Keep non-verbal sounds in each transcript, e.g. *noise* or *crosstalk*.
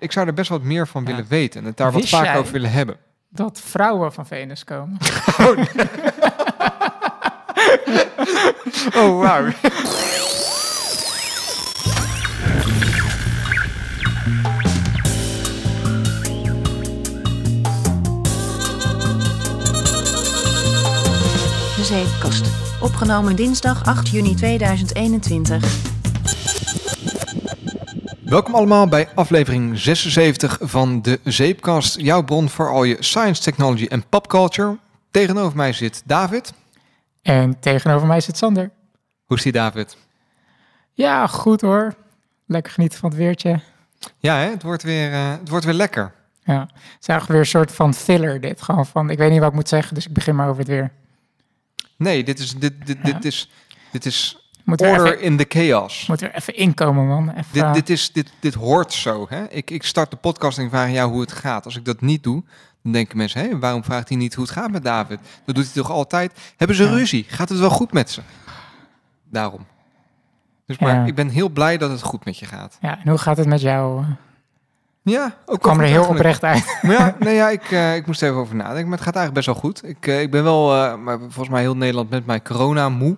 Ik zou er best wat meer van Ja. willen weten en het daar wat vaker over willen hebben. Dat vrouwen van Venus komen. *laughs* *laughs* Oh, wauw. De Zeepkast. Opgenomen dinsdag 8 juni 2021. Welkom allemaal bij aflevering 76 van de Zeepkast. Jouw bron voor al je science, technology en popculture. Tegenover mij zit David. En tegenover mij zit Sander. Hoe is die David? Ja, goed hoor. Lekker genieten van het weertje. Ja, hè? Het, wordt weer, eh, het wordt weer lekker. Ja, het is eigenlijk weer een soort van filler dit. Gewoon van, ik weet niet wat ik moet zeggen, dus ik begin maar over het weer. Nee, dit is, dit, dit, Ja. dit is, dit is Moet order even, in the chaos. moet weer even inkomen, man. Even, Dit, eh, dit, is, dit, dit hoort zo. Hè? Ik, ik start de podcast en ik vraag jou hoe het gaat. Als ik dat niet doe, dan denken mensen... Hé, waarom vraagt hij niet hoe het gaat met David? Dat doet hij toch altijd? Hebben ze Ja. ruzie? Gaat het wel goed met ze? Daarom. Dus maar Ja. ik ben heel blij dat het goed met je gaat. Ja, en hoe gaat het met jou? Ja, ook Ik kwam er heel oprecht uit. Maar *laughs* ja, nee, ja ik, eh, ik moest er even over nadenken. Maar het gaat eigenlijk best wel goed. Ik, eh, ik ben wel, eh, maar volgens mij heel Nederland met mij corona moe.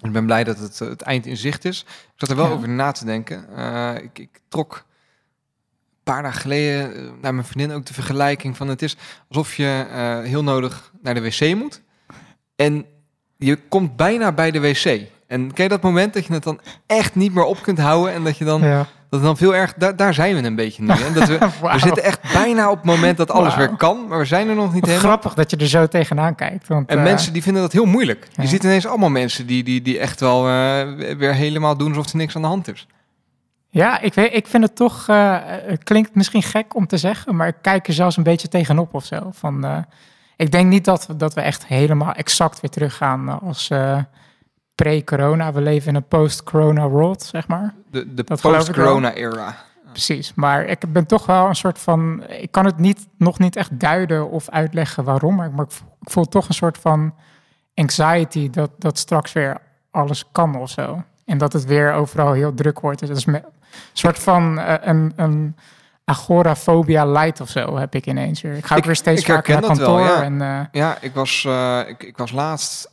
En ik ben blij dat het, eh, het eind in zicht is. Ik zat er wel Ja. over na te denken. Eh, ik, ik trok een paar dagen geleden eh, naar mijn vriendin ook de vergelijking van... het is alsof je heel nodig naar de wc moet. En je komt bijna bij de wc. En ken je dat moment dat je het dan echt niet meer op kunt houden... en dat je dan, Ja. Dat dan veel erg... Daar, daar zijn we een beetje nu. En dat we, *laughs* we zitten echt bijna op het moment dat alles weer kan, maar we zijn er nog niet Wat helemaal. grappig dat je er zo tegenaan kijkt. Want, En eh, mensen die vinden dat heel moeilijk. ja. Je ziet ineens allemaal mensen die, die, die echt wel eh, weer helemaal doen alsof er niks aan de hand is. Ja, ik, weet, ik vind het toch... eh, het klinkt misschien gek om te zeggen, maar ik kijk er zelfs een beetje tegenop of zo. Van, ik denk niet dat, we- dat we echt helemaal exact weer teruggaan als pre-corona. We leven in een post-corona world, zeg maar. De, de post-corona era. Precies, maar ik ben toch wel een soort van... Ik kan het niet, nog niet echt duiden of uitleggen waarom, maar ik, voel, ik voel toch een soort van anxiety dat, dat straks weer alles kan of zo. En dat het weer overal heel druk wordt. Dus dat is een soort van eh, een, een agorafobia light of zo heb ik ineens weer. Ik ga ook Ik- weer steeds vaker naar wel, kantoor. ja. en, eh, Ja, ik was, eh, ik, ik was laatst,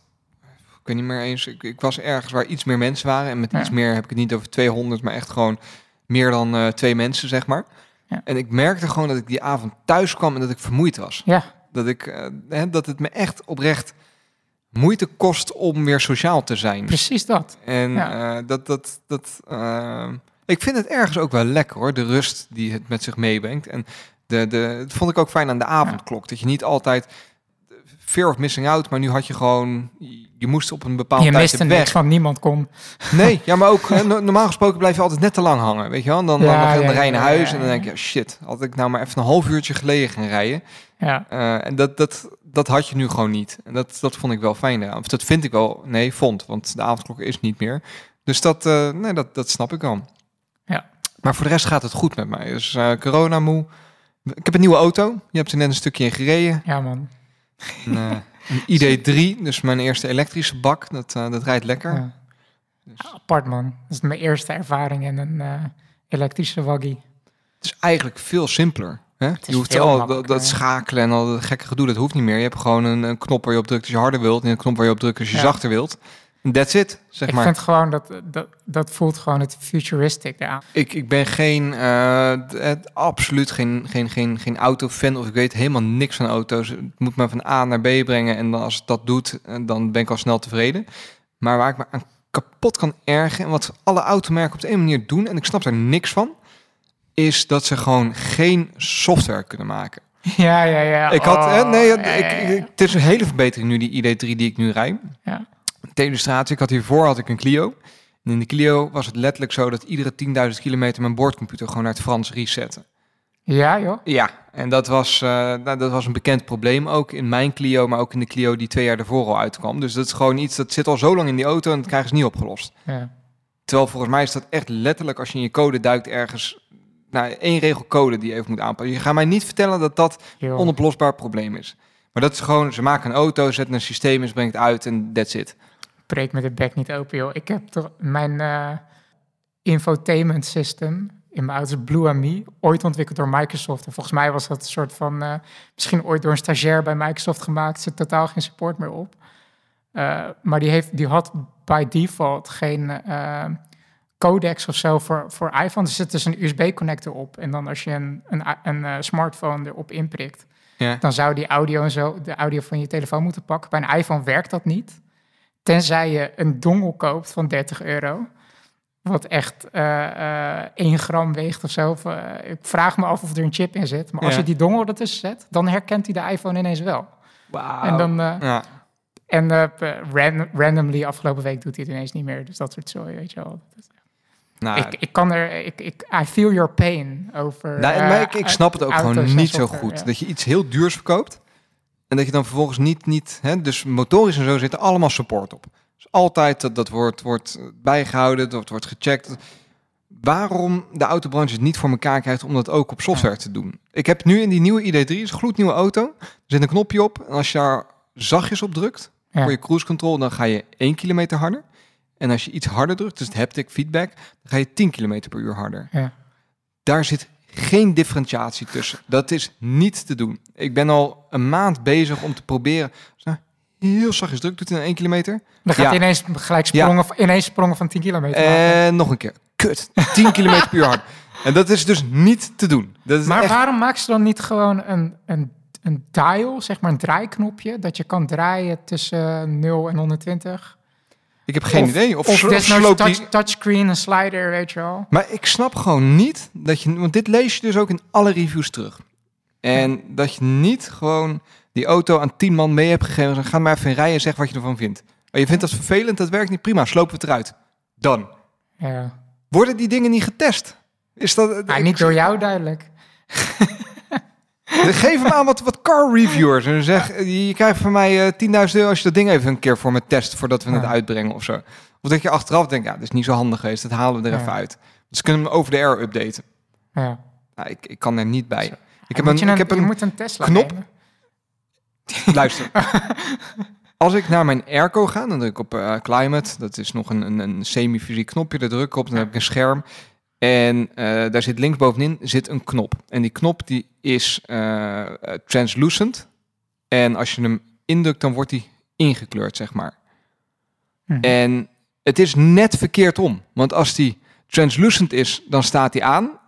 ik weet niet meer eens, ik, ik was ergens waar iets meer mensen waren. En met Ja. iets meer heb ik het niet over 200, maar echt gewoon meer dan eh, twee mensen, zeg maar. Ja. En ik merkte gewoon dat ik die avond thuis kwam en dat ik vermoeid was. ja, Dat, ik, eh, hè, dat het me echt oprecht moeite kost om weer sociaal te zijn. precies dat. En Ja. eh, dat, dat, dat, eh, ik vind het ergens ook wel lekker hoor, de rust die het met zich meebrengt. En de, de, dat vond ik ook fijn aan de avondklok, dat je niet altijd fear of missing out, maar nu had je gewoon, je moest op een bepaald Je tijd miste weg. niks van niemand kon. *laughs* Nee, ja, maar ook no- normaal gesproken blijf je altijd net te lang hangen, weet je wel? Dan, dan, Ja, dan, dan ja, rij je naar huis ja, en dan denk je, shit, had ik nou maar even een half uurtje geleden gaan rijden. Ja, Eh, en dat, dat, dat had je nu gewoon niet. En dat, dat vond ik wel fijn. eraan. Of dat vind ik wel. Nee, vond. Want de avondklok is niet meer. Dus dat, eh, nee, dat, dat snap ik wel. Ja. Maar voor de rest gaat het goed met mij. Dus eh corona moe. Ik heb een nieuwe auto. Je hebt er net een stukje in gereden. ja man. Een, een ID3. Dus mijn eerste elektrische bak. Dat, eh, dat rijdt lekker. Ja. Dus Apart man. Dat is mijn eerste ervaring in een eh, elektrische waggie. het is eigenlijk veel simpeler. Hè? Je hoeft al dat, schakelen en al dat gekke gedoe. Dat hoeft niet meer. Je hebt gewoon een, een knop waar je op drukt als je harder wilt. En een knop waar je op drukt als je Ja. zachter wilt. That's it, zeg ik maar. vind gewoon dat, dat, dat voelt gewoon het futuristic eraan. Ik, ik ben geen, eh, het- absoluut geen, geen, geen, geen autofan of ik weet helemaal niks van auto's. Het moet me van A naar B brengen en dan als het dat doet, eh, dan ben ik al snel tevreden. Maar waar ik me aan kapot kan ergen en wat alle automerken op de een manier doen, en ik snap daar niks van, is dat ze gewoon geen software kunnen maken. *laughs* Ja, ja, ja. ik had, Oh, nee, ja, ik, ja, ja. ik- het is een hele verbetering nu, die ID3 die ik nu rijd. Ja. Ter illustratie, ik had hiervoor had ik een Clio. En in de Clio was het letterlijk zo dat iedere 10.000 kilometer mijn boordcomputer gewoon naar het Frans resette. Ja, joh. Ja, en dat was, eh, nou, dat was een bekend probleem ook in mijn Clio, maar ook in de Clio die twee jaar ervoor al uitkwam. Dus dat is gewoon iets, dat zit al zo lang in die auto en dat krijgen ze niet opgelost. Ja. Terwijl volgens mij is dat echt letterlijk als je in je code duikt ergens, nou één regel code die je even moet aanpassen. Je gaat mij niet vertellen dat dat Joh. onoplosbaar probleem is. Maar dat is gewoon, ze maken een auto, zetten een systeem in, ze brengt het uit en that's it. Breek met de bek niet open, joh. Ik heb toch mijn eh, infotainment system in mijn is Blue Ami, ooit ontwikkeld door Microsoft. En volgens mij was dat een soort van, eh, misschien ooit door een stagiair bij Microsoft gemaakt. Zit totaal geen support meer op. Uh, maar die, heeft, die had by default geen uh, codex of zo voor, voor iPhone. Er zit dus een USB-connector op. En dan als je een, een, een smartphone erop inprikt, Ja. dan zou die audio en zo, de audio van je telefoon moeten pakken. Bij een iPhone werkt dat niet. Tenzij je een dongel koopt van 30 euro. Wat echt eh, eh, 1 gram weegt of zo. Of, eh, ik vraag me af of er een chip in zit. Maar als je die dongel ertussen zet, dan herkent hij de iPhone ineens wel. En dan... eh, Ja. en eh, ran- randomly afgelopen week doet hij het ineens niet meer. Dus dat soort zooi, weet je wel. Nou, ik, ik kan er... Ik, ik, I feel your pain over... nou, eh, maar ik, ik snap het ook gewoon niet zo goed. ja. Dat je iets heel duurs verkoopt. En dat je dan vervolgens niet... niet hè, dus motorisch en zo zitten allemaal support op. Dus altijd dat, dat wordt, wordt bijgehouden, dat wordt gecheckt. Waarom de autobranche het niet voor elkaar krijgt om dat ook op software te doen. Ik heb nu in die nieuwe ID3, is een gloednieuwe auto. Er zit een knopje op. En als je daar zachtjes op drukt, Ja. voor je cruise control, dan ga je 1 kilometer harder. En als je iets harder drukt, dus het haptic feedback, dan ga je 10 kilometer per uur harder. Ja. Daar zit geen differentiatie tussen. Dat is niet te doen. Ik ben al een maand bezig om te proberen. Nou heel zachtjes druk doet in 1 kilometer. Dan gaat Ja. hij ineens gelijk sprongen, ineens sprongen van 10 kilometer. En nog een keer. Kut. 10 *laughs* kilometer per uur hard. En dat is dus niet te doen. Dat is maar echt- waarom maken ze dan niet gewoon een, een, een dial, zeg maar een draaiknopje, dat je kan draaien tussen 0 en 120? Ik heb geen of, idee. Of, Of, slo- desnoods sloop touch, die- touchscreen, een slider, weet je wel. Maar ik snap gewoon niet dat je... Want dit lees je dus ook in alle reviews terug. En dat je niet gewoon die auto aan 10 man mee hebt gegeven. Dan ga maar even in rijden en zeg wat je ervan vindt. Maar je vindt dat vervelend, dat werkt niet prima. Slopen we het eruit. Dan. Ja. Worden die dingen niet getest? Is dat... Maar niet door jou duidelijk. *laughs* *laughs* Geef hem aan wat, wat car reviewers. En zeg, je krijgt van mij eh 10.000 euro als je dat ding even een keer voor me test voordat we het uitbrengen of zo. Of dat je achteraf denkt, ja, dat is niet zo handig geweest. Dat halen we er Ja. even uit. Dus kunnen we hem over de air updaten. Ja. Nou, ik, ik kan er niet bij. Ik Ik heb een, ik heb een moet een Tesla knop. *laughs* luister. *laughs* Als ik naar mijn airco ga, dan druk ik op eh, climate. Dat is nog een, een, een semi-fysiek knopje. Daar druk ik op, dan heb ik een scherm. En eh, daar zit linksbovenin zit een knop. En die knop die is eh, translucent. En als je hem indrukt, dan wordt die ingekleurd, zeg maar. Hm. En het is net verkeerd om. Want als die translucent is, dan staat hij aan.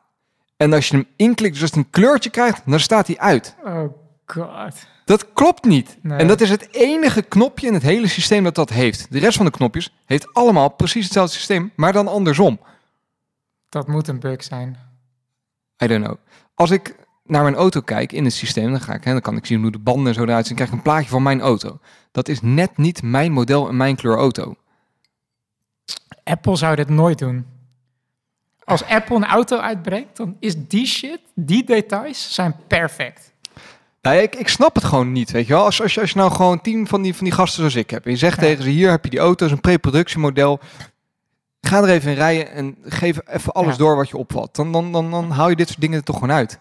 En als je hem inklikt, dus als hij een kleurtje krijgt, dan staat hij uit. Oh god. Dat klopt niet. Nee. En dat is het enige knopje in het hele systeem dat dat heeft. De rest van de knopjes heeft allemaal precies hetzelfde systeem, maar dan andersom. Dat moet een bug zijn. I don't know. Als ik naar mijn auto kijk in het systeem, dan, ga ik, hè, dan kan ik zien hoe de banden en zo eruit zien. Dan krijg ik een plaatje van mijn auto. Dat is net niet mijn model en mijn kleur auto. Apple zou dit nooit doen. Als Apple een auto uitbrengt, dan is die shit, die details zijn perfect. Nou, ik, ik snap het gewoon niet, weet je wel. Als, als, je, als je nou gewoon tien van die, van die gasten zoals ik heb... en je zegt Ja. tegen ze, hier heb je die auto, is een pre-productiemodel... ga er even in rijden en geef even alles Ja. door wat je opvalt. Dan, dan, dan, dan haal je dit soort dingen er toch gewoon uit.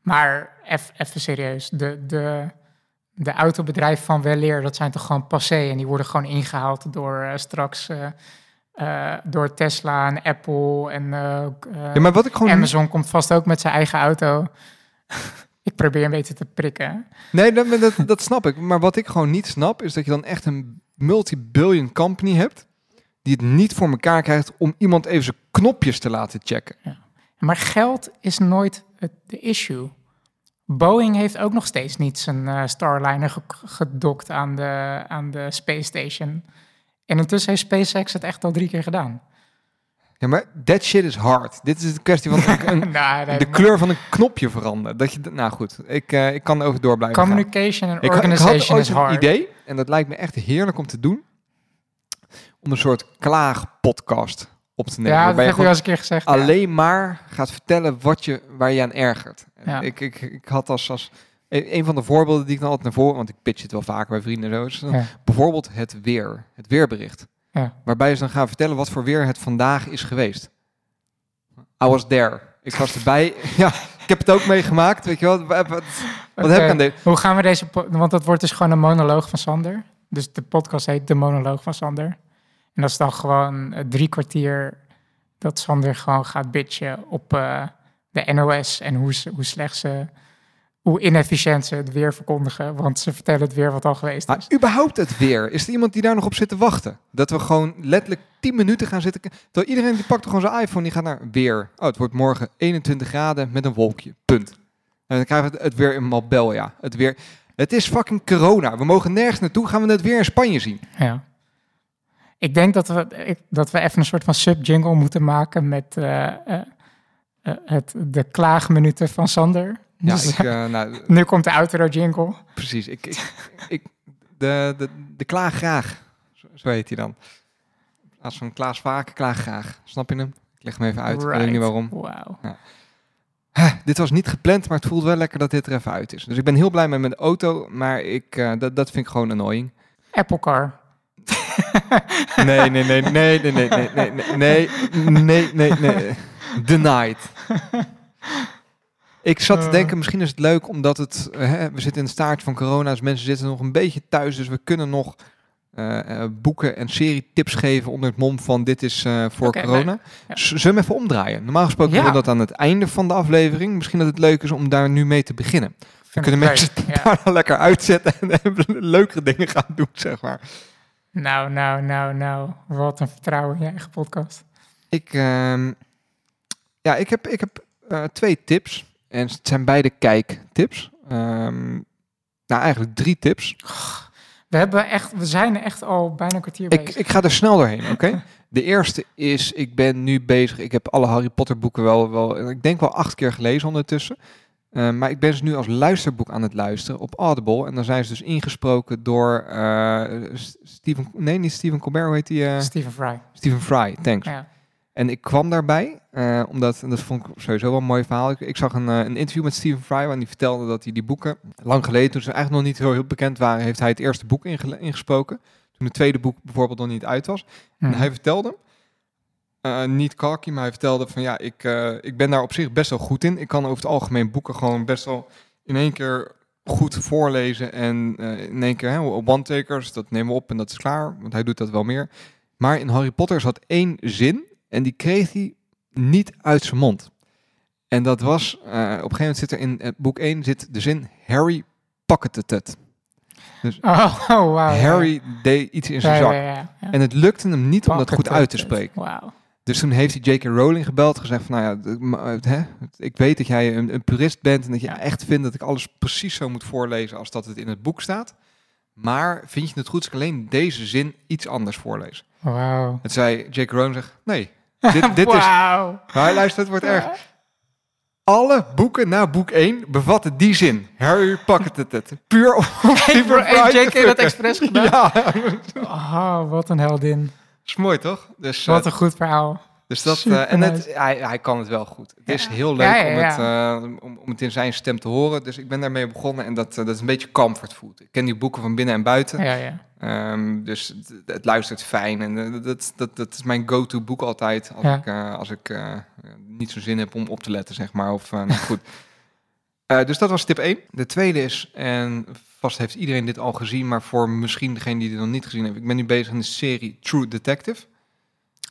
Maar eff- even serieus, de, de, de autobedrijven van Weleer, dat zijn toch gewoon passé en die worden gewoon ingehaald door eh, straks eh, eh, door Tesla en Apple en Ja, maar wat ik gewoon... Amazon komt vast ook met zijn eigen auto. *laughs* ik probeer een beetje te prikken. Nee, dat, dat, dat snap ik. Maar wat ik gewoon niet snap, is dat je dan echt een multi-billion company hebt... die het niet voor elkaar krijgt om iemand even zijn knopjes te laten checken. Maar geld is nooit het de issue. Boeing heeft ook nog steeds niet zijn eh, Starliner ge- gedokt aan de, aan de Space Station. En intussen heeft SpaceX het echt al drie keer gedaan. Ja, maar that shit is hard. Dit is een kwestie van *laughs* een, Nou, de maar kleur van een knopje veranderen. Dat je, nou goed, ik, eh, ik kan er over door blijven. Communication en Ik, ik had organization ooit is hard. idee, en dat lijkt me echt heerlijk om te doen, om een soort klaagpodcast op te nemen. Ja, dat heb je wel gewoon eens een keer gezegd. ja. alleen maar gaat vertellen wat je, waar je aan ergert. Ja. Ik, ik, ik had als, als een een van de voorbeelden die ik dan altijd naar voren, want ik pitch het wel vaker bij vrienden en zo, Ja. bijvoorbeeld het weer, het weerbericht. Ja. Waarbij ze dan gaan vertellen wat voor weer het vandaag is geweest. I was there. Ik was erbij. *laughs* ja, ik heb het ook meegemaakt. Weet je wel? Wat, wat, wat heb Oké, ik aan dit? Hoe gaan we deze... Want dat wordt dus gewoon een monoloog van Sander. Dus de podcast heet De Monoloog van Sander. En dat is dan gewoon eh, drie kwartier dat Sander gewoon gaat bitchen op eh, de NOS en hoe, ze, hoe slecht ze, hoe inefficiënt ze het weer verkondigen. Want ze vertellen het weer wat al geweest Maar is. überhaupt het weer. Is er iemand die daar nog op zit te wachten? Dat we gewoon letterlijk 10 minuten gaan zitten. Terwijl iedereen die pakt gewoon zijn iPhone, die gaat naar weer. Oh, het wordt morgen 21 graden met een wolkje. Punt. En dan krijgen we het, het weer in Marbella. Het weer. Het is fucking corona. We mogen nergens naartoe. Gaan we het weer in Spanje zien? Ja. Ik denk dat we, ik- dat we even een soort van sub-jingle moeten maken met eh, eh, het, de klaagminuten van Sander. Ja, Dus, ik, nou, *laughs* nu komt de outro-jingle. precies. Ik, ik, ik, de, de, de klaag graag. Zo, zo heet hij dan. Als van Klaas Vaak, klaag graag. Snap je hem? Ik leg hem even uit. Ik weet niet waarom. Wauw. Huh, dit was niet gepland, maar het voelt wel lekker dat dit er even uit is. Dus ik ben heel blij met mijn auto, maar ik, dat, dat vind ik gewoon annoying. Apple Car. Nee, nee, nee, nee, nee, nee, nee, nee, nee, nee, nee, nee. Denied. Ik zat te Eh. denken, misschien is het leuk omdat het, eh, hè, we zitten in de staart van corona, dus mensen zitten nog een beetje thuis, dus we kunnen nog eh, eh, boeken en serietips geven onder het mom van dit is eh, voor corona. Ja. Z- Zullen we hem even omdraaien? Normaal gesproken Ja. doen we dat aan het einde van de aflevering. Misschien dat het leuk is om daar nu mee te beginnen. Dan Vind kunnen mensen het ja. lekker uitzetten en leukere dingen gaan doen, zeg maar. Nou, nou, nou, nou. Wat een vertrouwen in je eigen podcast. Ik, ehm, ja, ik heb, ik heb eh, twee tips. En het zijn beide kijktips. Ehm nou, eigenlijk drie tips. We, hebben echt, we zijn echt al bijna een kwartier Ik, bezig. ik ga er snel doorheen, oké? *laughs* De eerste is, ik ben nu bezig. Ik heb alle Harry Potter boeken wel, wel ik denk wel acht keer gelezen ondertussen. Eh, maar ik ben ze nu als luisterboek aan het luisteren op Audible. En dan zijn ze dus ingesproken door Stephen... Nee, niet Stephen Colbert, hoe heet die? Stephen Fry. Stephen Fry, thanks. Ja. En ik kwam daarbij, omdat, en dat vond ik sowieso wel een mooi verhaal. Ik, ik zag een, een interview met Stephen Fry, waarin hij vertelde dat hij die boeken, lang geleden, toen ze eigenlijk nog niet heel, heel bekend waren, heeft hij het eerste boek inge- ingesproken. Toen het tweede boek bijvoorbeeld nog niet uit was. En hij vertelde, eh, niet cocky, maar hij vertelde van ja, ik, eh, ik ben daar op zich best wel goed in. Ik kan over het algemeen boeken gewoon best wel in één keer goed voorlezen. En eh, in één keer hè, one-takers, dat nemen we op en dat is klaar. Want hij doet dat wel meer. Maar in Harry Potter zat één zin en die kreeg hij niet uit zijn mond. En dat was, op een gegeven moment zit er in boek 1 zit de zin Harry pocketed it. *laughs* Oh, oh wauw. ja. Harry deed iets in zijn Ja, zak. ja. En het lukte hem niet om dat goed uit te spreken. Wauw. Dus toen heeft hij J.K. Rowling gebeld, gezegd van, nou ja, maar, hè, ik weet dat jij een, een purist bent en dat je echt vindt dat ik alles precies zo moet voorlezen als dat het in het boek staat. Maar vind je het goed als ik alleen deze zin iets anders voorlees? Wauw. Het zei J.K. Rowling zegt, nee, *laughs* dit, dit is... Wauw. Luister, het wordt erg. Alle boeken na boek 1 bevatten die zin. Harry pocketed it. Puur om heeft J.K. dat expres gedaan? *laughs* Ja, Oh, wat een heldin. Is mooi toch? Dus, eh, Wat een goed verhaal. Dus dat, eh, en het, hij, hij kan het wel goed. Het is heel leuk Ja, ja, Om, het, eh, om, om het in zijn stem te horen. Dus ik ben daarmee begonnen en dat, eh, dat is een beetje comfort food. Ik ken die boeken van binnen en buiten. Ja, ja. Ehm, dus het, het luistert fijn. En eh, dat, dat, dat is mijn go-to boek altijd. Als ik, eh, als ik eh, niet zo zin heb om op te letten, zeg maar. Of, eh, nou, goed. *laughs* Eh, dus dat was tip 1. De tweede is, en vast heeft iedereen dit al gezien, maar voor misschien degene die dit nog niet gezien heeft. Ik ben nu bezig in de serie True Detective.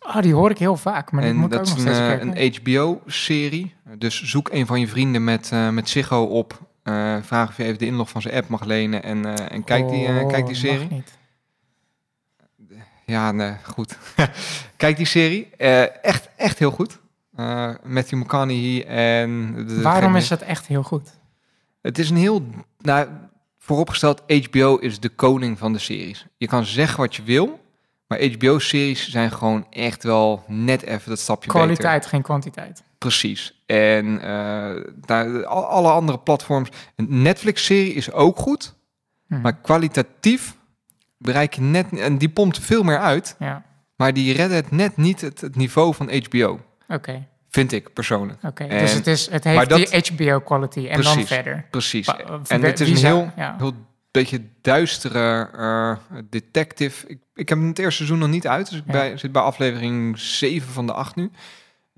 Oh, die hoor ik heel vaak, maar en moet dat ook is nog een, steeds eh, een HBO-serie. Dus zoek een van je vrienden met, eh met Ziggo op. Eh, vraag of je even de inlog van zijn app mag lenen. En, en kijk, die, Oh, kijk die serie. niet. Ja, nee, goed. *laughs* kijk die serie. Echt, echt heel goed. Matthew McConaughey en... de- Waarom is het echt heel goed? Het is een heel... Nou, vooropgesteld, HBO is de koning van de series. Je kan zeggen wat je wil, maar HBO-series zijn gewoon echt wel net even dat stapje beter. Kwaliteit, geen kwantiteit. Precies. En nou, al- alle andere platforms. Een Netflix-serie is ook goed, Hm. maar kwalitatief bereik je net... En die pompt veel meer uit, Ja, maar die redden het net niet het, het niveau van HBO. oké. Vind ik persoonlijk. oké. Dus het, is, het heeft dat- die HBO-quality en dan verder. Precies. En het is een heel, ja. heel beetje duistere eh, detective. Ik, ik heb het eerste seizoen nog niet uit, dus ik Ja. bij, zit bij aflevering 7 van de 8 nu.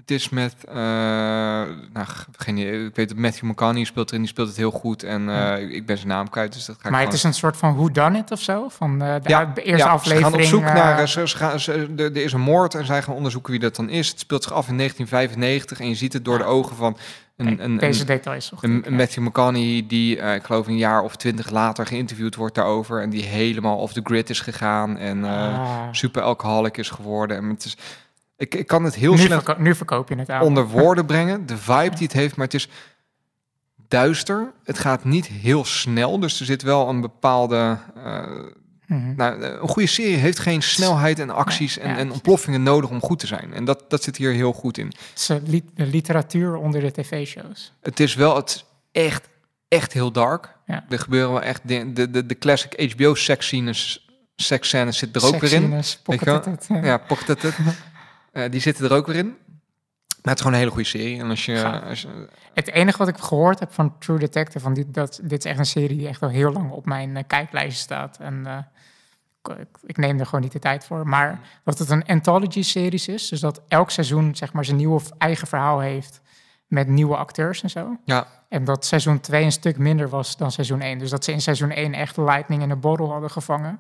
Het is met, uh, nou, geen ik weet dat Matthew McConaughey speelt erin, die speelt het heel goed. En uh, Ja. ik ben zijn naam kwijt, dus dat ga ik Maar gewoon- het is een soort van who done it of zo? Van eh, de, Ja, de eerste ja, aflevering. Ze gaan op zoek eh, naar, eh, ze, ze gaan, ze, er, is een moord en zij gaan onderzoeken wie dat dan is. Het speelt zich af in 1995 en je ziet het door de ogen van een, een, deze details. een, een. Matthew McConaughey die, eh, ik geloof een jaar of twintig later geïnterviewd wordt daarover. En die helemaal off the grid is gegaan en eh, Ah. super alcoholic is geworden. En het is, ik, ik kan het heel nu, verko- nu verkoop je het aan. onder woorden brengen. De *laughs* vibe die het heeft, maar het is duister. Het gaat niet heel snel, dus er zit wel een bepaalde... eh, Mhm. nou, eh, een goede serie heeft geen snelheid en acties en, ja. en ontploffingen nodig om goed te zijn. En dat, dat zit hier heel goed in. Het is de literatuur onder de tv-shows. Het is wel het is echt, echt heel dark. Ja. Er gebeuren wel echt de, de, de, de classic HBO seksscènes, seksscènes zit er ook weer in. Weet je wel? Ja, *laughs* Eh, die zitten er ook weer in. Maar het is gewoon een hele goede serie. En als je, als je Het enige wat ik gehoord heb van True Detective, van dit, dat, dit is echt een serie die echt al heel lang op mijn eh, kijklijst staat. En eh, ik, ik- neem er gewoon niet de tijd voor. Maar dat het een anthology-series is, dus dat elk seizoen zeg maar zijn nieuwe eigen verhaal heeft met nieuwe acteurs en zo. ja, En dat seizoen 2 een stuk minder was dan seizoen 1. Dus dat ze in seizoen 1 echt lightning in a bottle hadden gevangen.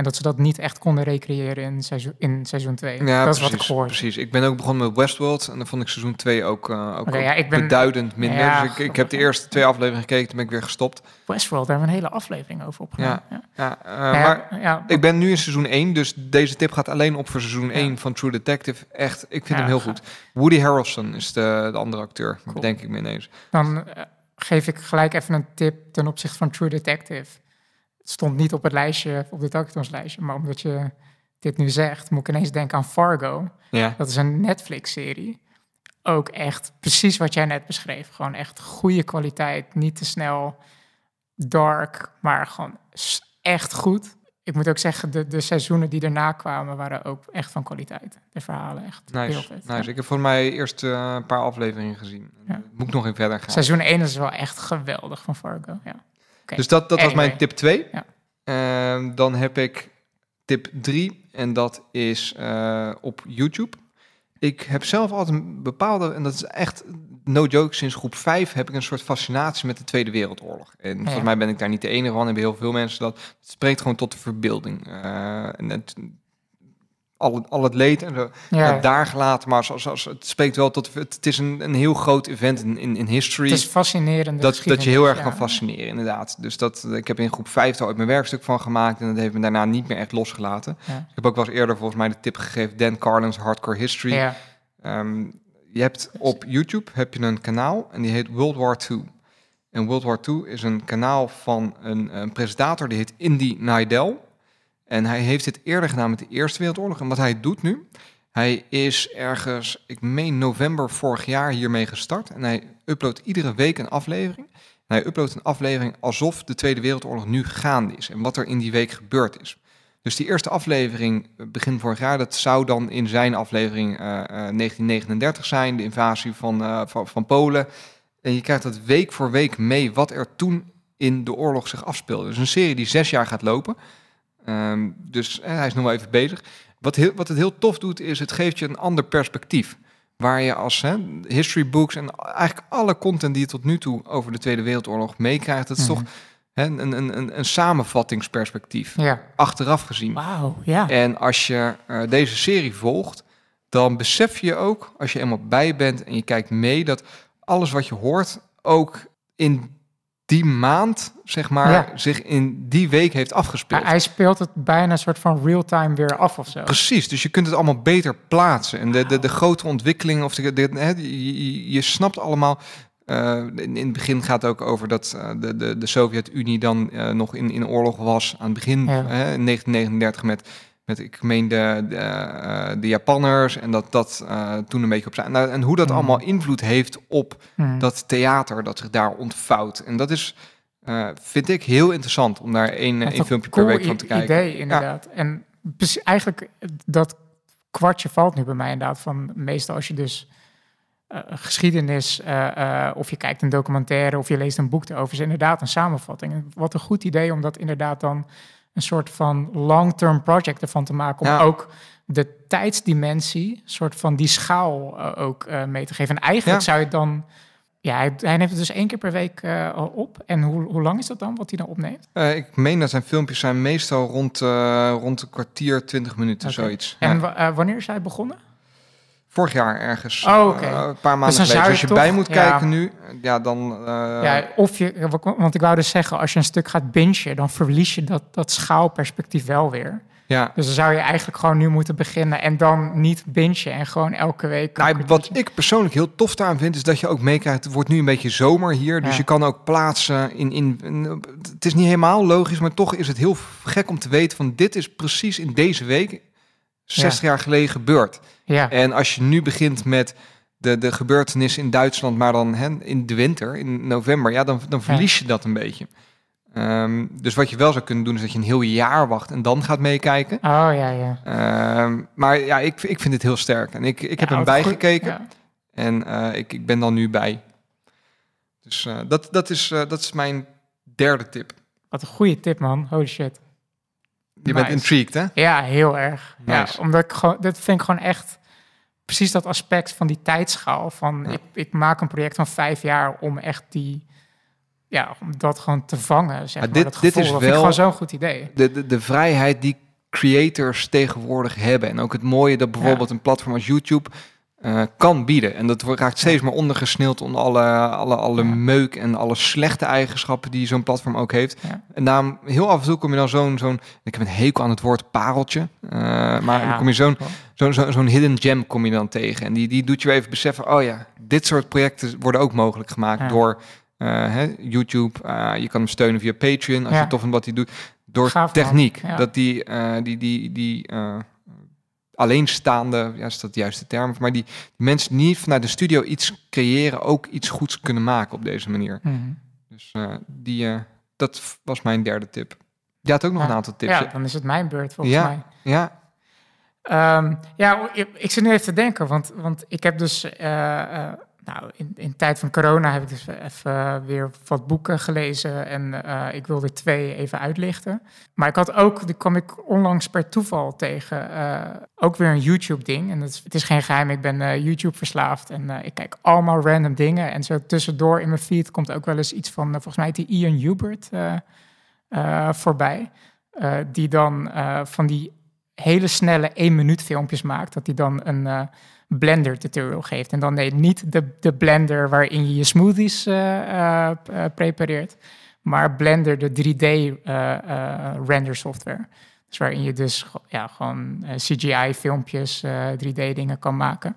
En dat ze dat niet echt konden recreëren in seizoen, in seizoen 2. ja dat is precies, wat ik precies. Ik ben ook begonnen met Westworld. En dan vond ik seizoen 2 ook, eh, ook, ja, ik ben- beduidend minder. Ja, dus ik, ik heb de eerste twee afleveringen gekeken. Toen ben ik weer gestopt. Westworld, daar hebben we een hele aflevering over opgenomen. Ja. Ja, eh, maar ja, Ik ben nu in seizoen 1, dus deze tip gaat alleen op voor seizoen Ja. 1 van True Detective. Echt, ik vind hem heel goed. Woody Harrelson is de, de andere acteur, Cool. denk ik me ineens. Dan eh, geef ik gelijk even een tip ten opzichte van True Detective. Stond niet op het lijstje, op dit lijstje, maar omdat je dit nu zegt, moet ik ineens denken aan Fargo. Ja, Dat is een Netflix-serie. Ook echt precies wat jij net beschreef. Gewoon echt goede kwaliteit, niet te snel, dark, maar gewoon echt goed. Ik moet ook zeggen, de, de seizoenen die daarna kwamen waren ook echt van kwaliteit. De verhalen echt heel vet. nice. Ja. Ik heb volgens mij eerst eh, een paar afleveringen gezien. Ja. Moet ik nog in verder gaan. Seizoen 1 is wel echt geweldig van Fargo. Ja. Dus dat, dat was mijn tip 2. Ja. Ehm, dan heb ik tip 3 en dat is eh, op YouTube. Ik heb zelf altijd een bepaalde, en dat is echt no joke, sinds groep 5 heb ik een soort fascinatie met de Tweede Wereldoorlog. En volgens mij ben ik daar niet de enige van, hebben heel veel mensen dat. Het spreekt gewoon tot de verbeelding. Eh, en het, al, het- al het leed en zo, Ja, daar gelaten, maar zoals, zoals, het spreekt wel tot, het, het is een, een heel groot event in, in, in history het is fascinerend. dat, dat je heel erg ja. kan fascineren, inderdaad. Dus dat, ik heb in groep 5 er ooit mijn werkstuk van gemaakt en dat heeft me daarna niet meer echt losgelaten. Ja. Ik heb ook wel eens eerder volgens mij de tip gegeven, Dan Carlin's Hardcore History. Ja, Ehm, je hebt op YouTube heb je een kanaal en die heet World War II. En World War II is een kanaal van een, een presentator die heet Indy Nidell. En hij heeft dit eerder gedaan met de Eerste Wereldoorlog. En wat hij doet nu, hij is ergens, ik meen november vorig jaar hiermee gestart. En hij uploadt iedere week een aflevering. Hij uploadt een aflevering alsof de Tweede Wereldoorlog nu gaande is. En wat er in die week gebeurd is. Dus die eerste aflevering, eh, begin vorig jaar, dat zou dan in zijn aflevering eh, eh, 1939 zijn, de invasie van, eh, van, van Polen. En je krijgt dat week voor week mee wat er toen in de oorlog zich afspeelde. Dus een serie die zes jaar gaat lopen. Ehm, dus eh, hij is nog wel even bezig. Wat, heel, wat het heel tof doet, is het geeft je een ander perspectief. Waar je als hè, history books en eigenlijk alle content die je tot nu toe over de Tweede Wereldoorlog meekrijgt, dat is Mhm. toch hè, een, een, een, een samenvattingsperspectief. ja. Achteraf gezien. Wauw, ja. En als je eh, deze serie volgt, dan besef je ook, als je eenmaal bij bent en je kijkt mee, dat alles wat je hoort ook in die maand, zeg maar, Ja. zich in die week heeft afgespeeld. Hij, hij speelt het bijna een soort van real-time weer af of zo. Precies, dus je kunt het allemaal beter plaatsen. En de, de, de grotere ontwikkeling, of de, je, snapt allemaal. eh, in, in het begin gaat het ook over dat eh, de, de, de Sovjet-Unie dan eh, nog in, in oorlog was. Aan het begin, Ja. hè, in 1939, met, met ik meen de, de, eh, de Japanners. En dat dat eh, toen een beetje op zijn. Nou, en hoe dat Mhm. allemaal invloed heeft op Mhm. dat theater dat zich daar ontvouwt. En dat is, eh, vind ik, heel interessant om daar één, een filmpje per week van te kijken. idee, inderdaad. En eigenlijk, dat kwartje valt nu bij mij inderdaad van... meestal als je dus geschiedenis... of je kijkt een documentaire of je leest een boek erover... is inderdaad een samenvatting. En wat een goed idee om dat inderdaad dan... een soort van long-term project ervan te maken... om Ja. ook de tijdsdimensie, soort van die schaal eh, ook eh, mee te geven. En eigenlijk Ja. zou je dan, ja, hij, hij neemt het dus één keer per week eh, op. En hoe, hoe lang is dat dan, wat hij dan opneemt? Ik meen dat zijn filmpjes zijn meestal rond, rond een kwartier, twintig minuten, zoiets. En Ja. wanneer is hij begonnen? Vorig jaar ergens. Oh. Eh, een paar maanden Dus dan geleden. Dus als je je toch- bij moet ja. kijken nu, ja, dan... eh, ja, of je, want ik wou dus zeggen, als je een stuk gaat bingen, dan verlies je dat, dat schaalperspectief wel weer. ja. Dus dan zou je eigenlijk gewoon nu moeten beginnen en dan niet bingen en gewoon elke week. Nou, wat ik persoonlijk heel tof daaraan vind, is dat je ook meekrijgt. Het wordt nu een beetje zomer hier, dus Ja. je kan ook plaatsen in, in, in- Het is niet helemaal logisch, maar toch is het heel gek om te weten van dit is precies in deze week 60 jaar geleden gebeurd. Ja, En als je nu begint met de, de gebeurtenissen in Duitsland, maar dan hè, in de winter, in november, ja, dan, dan verlies je dat een beetje. Ehm, dus wat je wel zou kunnen doen, is dat je een heel jaar wacht en dan gaat meekijken. oh ja, ja. Ehm, maar ja, ik, ik vind het heel sterk. En ik, ik heb hem goed. bijgekeken. Ja. En eh, ik, ik ben dan nu bij. Dus eh, dat, dat, is, eh, dat is mijn derde tip. Wat een goede tip, man. Holy shit. Je bent intrigued, hè? Ja, heel erg. Ja, omdat ik gewoon, dat vind ik gewoon echt precies dat aspect van die tijdschaal. Van Ja. ik, ik maak een project van vijf jaar om echt die, ja, om dat gewoon te vangen. Zeg maar, dit- dat dit is dat wel- gewoon zo'n goed idee. De, de, de vrijheid die creators tegenwoordig hebben. En ook het mooie dat bijvoorbeeld een platform als YouTube eh, kan bieden. En dat wordt- raakt steeds meer ondergesneeld onder alle, alle, alle Ja. meuk en alle slechte eigenschappen die zo'n platform ook heeft. Ja. En daarom, heel af en toe kom je dan zo'n, zo'n ik heb een hekel aan het woord pareltje, eh, maar Ja. dan kom je zo'n zo'n zo, zo'n hidden gem kom je dan tegen. En die, die doet je weer even beseffen, oh ja, dit soort projecten worden ook mogelijk gemaakt door eh, hè, YouTube. Je kan hem steunen via Patreon als je tof vindt wat hij doet. Door Gaaf, techniek. Dat die, die, die, die alleenstaande, ja, is dat de juiste term, maar die, die mensen niet vanuit de studio iets creëren, ook iets goeds kunnen maken op deze manier. Mhm. Dus eh, die, eh, dat was mijn derde tip. Je had ook nog Ja. een aantal tips. Ja, dan is het mijn beurt volgens Ja. mij. Ja, Ehm, ja, ik, ik zit nu even te denken, want, want ik heb dus, eh, nou, in, in tijd van corona heb ik dus even weer wat boeken gelezen en eh, ik wilde twee even uitlichten. Maar ik had ook, die kwam ik onlangs per toeval tegen, eh, ook weer een YouTube-ding. En het is, het is geen geheim, ik ben eh, YouTube-verslaafd en eh, ik kijk allemaal random dingen. En zo tussendoor in mijn feed komt ook wel eens iets van, eh, volgens mij die Ian Hubert eh, eh, voorbij. Eh, die dan eh, van die hele snelle één minuut filmpjes maakt. Dat hij dan een eh, blender tutorial geeft. En dan nee, niet de, de blender waarin je je smoothies eh, eh, eh, prepareert. Maar blender de 3D eh, eh, render software. Dus waarin je dus ja, gewoon eh, CGI filmpjes, eh 3D dingen kan maken.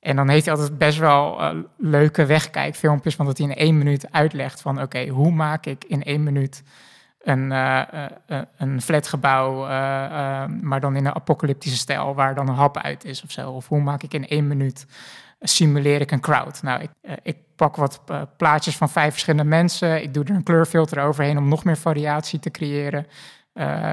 En dan heeft hij altijd best wel eh, leuke wegkijkfilmpjes. Want dat hij in één minuut uitlegt van oké, hoe maak ik in één minuut een, eh, eh, een flatgebouw, maar dan in een apocalyptische stijl, waar dan een hap uit is of zo. Of hoe maak ik in één minuut, simuleer ik een crowd? Nou, ik, ik pak wat plaatjes van vijf verschillende mensen, ik doe er een kleurfilter overheen om nog meer variatie te creëren.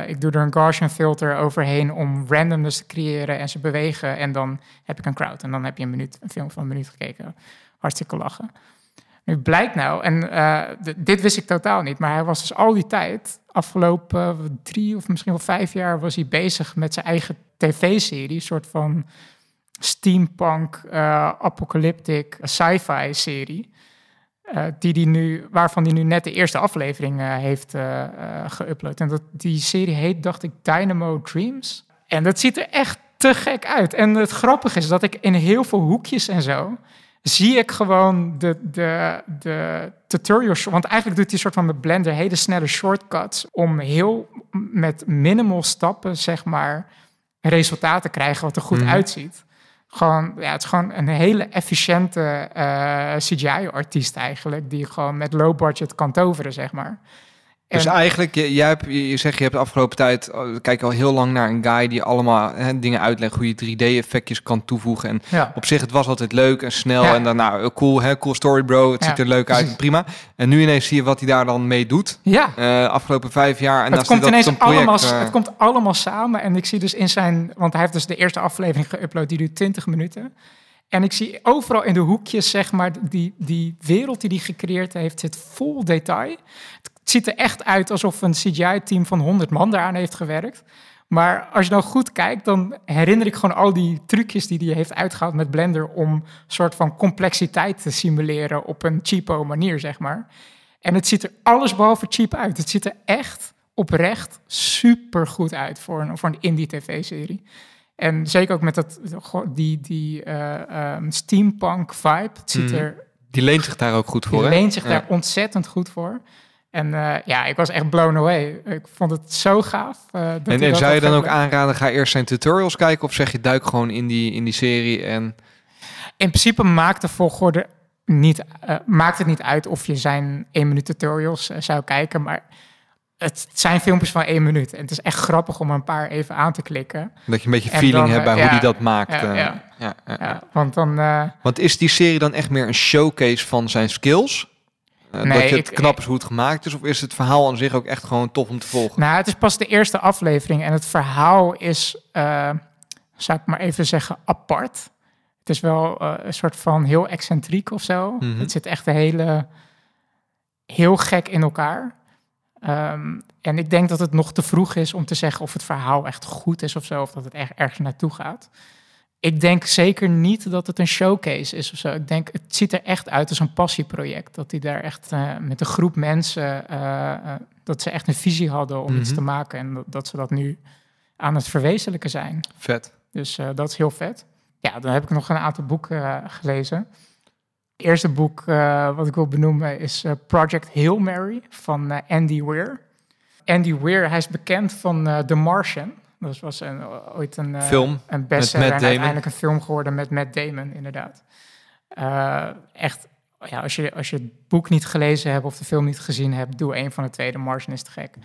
Ik doe er een Gaussian filter overheen om randomness te creëren en ze bewegen. En dan heb ik een crowd. En dan heb je een, minuut, een film van een minuut gekeken. Hartstikke lachen. Nu blijkt nou, en eh, dit wist ik totaal niet, maar hij was dus al die tijd, afgelopen eh, drie of misschien wel vijf jaar, was hij bezig met zijn eigen tv-serie, een soort van steampunk, eh, apocalyptic, sci-fi serie. die die nu, waarvan hij nu net de eerste aflevering heeft geüpload. En dat, die serie heet, dacht ik, Dynamo Dreams. En dat ziet er echt te gek uit. En het grappige is dat ik in heel veel hoekjes en zo zie ik gewoon de, de, de tutorial. Want eigenlijk doet hij soort van met Blender hele snelle shortcuts om heel met minimal stappen, zeg maar, resultaten te krijgen wat er goed Mhm. uitziet. Gewoon, ja, het is gewoon een hele efficiënte eh, CGI-artiest eigenlijk, die gewoon met low budget kan toveren, zeg maar. Dus En- eigenlijk, je, jij hebt, je zegt, je hebt de afgelopen tijd, oh, kijk al heel lang naar een guy die allemaal hè, dingen uitlegt, hoe je 3D-effectjes kan toevoegen. En ja. op zich, het was altijd leuk en snel Ja. en dan, nou, cool, hè, cool story bro, het Ja, ziet er leuk uit, prima. En nu ineens zie je wat hij daar dan mee doet, ja, eh, afgelopen vijf jaar. En het komt dat ineens project, allemaal, eh, het komt allemaal samen. En ik zie dus in zijn, want hij heeft dus de eerste aflevering geüpload, die duurt 20 minuten. En ik zie overal in de hoekjes, zeg maar, die, die wereld die hij gecreëerd heeft, zit vol detail. Het ziet er echt uit alsof een CGI-team van 100 man daaraan heeft gewerkt. Maar als je nou goed kijkt, dan herinner ik gewoon al die trucjes die hij heeft uitgehaald met Blender om een soort van complexiteit te simuleren op een cheapo manier, zeg maar. En het ziet er alles behalve cheap uit. Het ziet er echt oprecht super goed uit voor een, voor een indie tv-serie. En zeker ook met dat, die, die uh, um, steampunk vibe. Het ziet Mhm. er Die leent zich daar ook goed voor, die hè? leent zich Ja. daar ontzettend goed voor. En eh, ja, ik was echt blown away. Ik vond het zo gaaf. eh, dat En, en zou je dan ook aanraden, ga eerst zijn tutorials kijken... of zeg je, duik gewoon in die, in die serie en... In principe maakt de volgorde niet, eh, maakt het niet uit of je zijn 1 minuut tutorials zou kijken, maar het zijn filmpjes van één minuut. En het is echt grappig om een paar even aan te klikken. Dat je een beetje feeling dan, hebt bij hoe die dat maakt. ja, ja. ja, ja, Ja, want dan... Want is die serie dan echt meer een showcase van zijn skills? Eh, Nee, dat je het ik- knap is hoe het gemaakt is? Of is het verhaal aan zich ook echt gewoon tof om te volgen? Nou, het is pas de eerste aflevering en het verhaal is, eh, zou ik maar even zeggen, apart. Het is wel eh, een soort van heel excentriek of zo. Mhm. Het zit echt een hele, heel gek in elkaar. Ehm, en ik denk dat het nog te vroeg is om te zeggen of het verhaal echt goed is of zo, of dat het echt ergens naartoe gaat. Ik denk zeker niet dat het een showcase is of zo. Ik denk, het ziet er echt uit als een passieproject. Dat hij daar echt eh, met een groep mensen, eh, eh, dat ze echt een visie hadden om iets Mhm. te maken. En dat, dat ze dat nu aan het verwezenlijken zijn. Vet. Dus dat is heel vet. Ja, dan heb ik nog een aantal boeken gelezen. Het eerste boek wat ik wil benoemen is Project Hail Mary van Andy Weir. Andy Weir, hij is bekend van The Martian. Dat was een, ooit een, eh, Film een bestseller Matt en uiteindelijk een film geworden met Matt Damon, inderdaad. Eh, echt, ja, als, je, als je het boek niet gelezen hebt of de film niet gezien hebt, doe een van de twee. The Martian is te gek.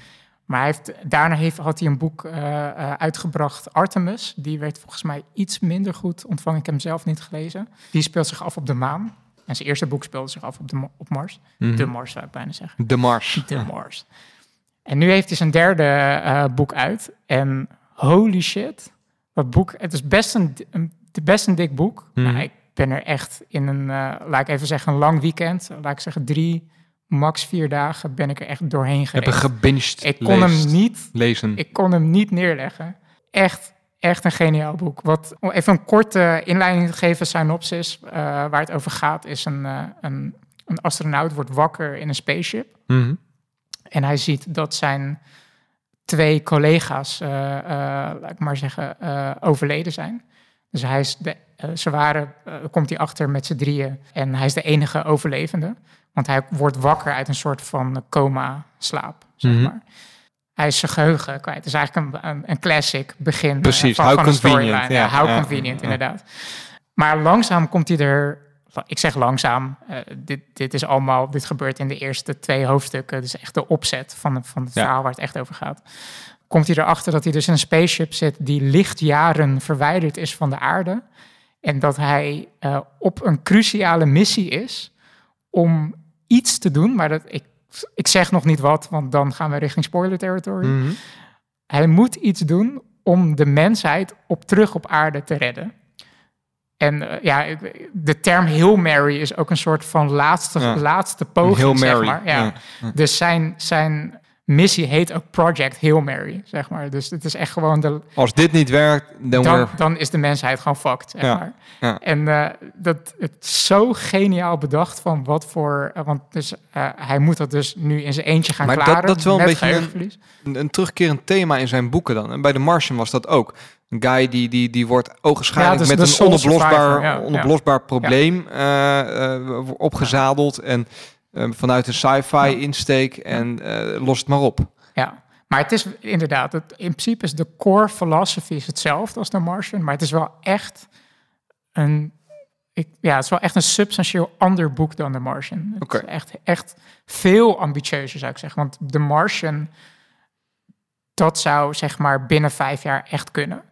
Maar hij heeft, daarna heeft, had hij een boek eh, uitgebracht, Artemis. Die werd volgens mij iets minder goed ontvangen. Ik heb hem zelf niet gelezen. Die speelt zich af op de maan. En zijn eerste boek speelde zich af op, de, op Mars. Mhm. De Mars zou ik bijna zeggen. De Mars. De Mars. En nu heeft hij zijn derde boek uit. En holy shit, dat boek. Het is best een, een, best een dik boek. Nou, ik ben er echt in een, eh, laat ik even zeggen, een lang weekend. Laat ik zeggen drie, max vier dagen ben ik er echt doorheen Heb gereden. gebinged Ik kon hem niet lezen. ik kon hem niet neerleggen. Echt, echt een geniaal boek. Wat, om even een korte inleiding te geven, synopsis, eh, waar het over gaat, is een, eh, een, een astronaut wordt wakker in een spaceship. Mhm. En hij ziet dat zijn twee collega's, eh, eh, laat ik maar zeggen, eh, overleden zijn. Dus hij is de, ze waren, komt hij achter met z'n drieën en hij is de enige overlevende. Want hij wordt wakker uit een soort van coma-slaap, zeg Mhm. maar. Hij is zijn geheugen kwijt. Het is eigenlijk een, een, een classic begin Precies, van, how van convenient, storyline. ja, how ja, convenient, ja. inderdaad. Maar langzaam komt hij er... Ik zeg langzaam. eh, dit, dit is allemaal... Dit gebeurt in de eerste twee hoofdstukken. Dus echt de opzet van, van het Ja. verhaal waar het echt over gaat. Komt hij erachter dat hij dus in een spaceship zit... die lichtjaren verwijderd is van de aarde. En dat hij eh, op een cruciale missie is... om iets te doen. Maar dat, ik, ik zeg nog niet wat, want dan gaan we richting spoiler territory. Mhm. Hij moet iets doen om de mensheid op terug op aarde te redden. En eh, ja, de term Hail Mary is ook een soort van laatste, Ja. laatste poging, zeg maar. Ja. ja, ja. Dus zijn, zijn missie heet ook Project Hail Mary, zeg maar. Dus het is echt gewoon de... Als dit niet werkt, dan, Dan, is de mensheid gewoon fucked, zeg maar. ja. En eh, dat het zo geniaal bedacht van wat voor... eh, want dus, hij moet dat dus nu in zijn eentje gaan Maar dat- klaren. dat is wel een beetje een- een, terugkerend thema in zijn boeken dan. En bij The Martian was dat ook. Een guy die, die, die wordt ogenschijnlijk Ja, met een onoplosbaar, ja, onoplosbaar probleem eh, eh, opgezadeld. En eh, vanuit een sci-fi insteek en eh los het maar op. Ja, maar het is inderdaad, het, in principe is de core philosophy is hetzelfde als de Martian, maar het is wel echt een, ik, ja, het is wel echt een substantieel ander boek dan de Martian. Het Oké. is echt, echt veel ambitieuzer zou ik zeggen, want de Martian, dat zou zeg maar binnen vijf jaar echt kunnen.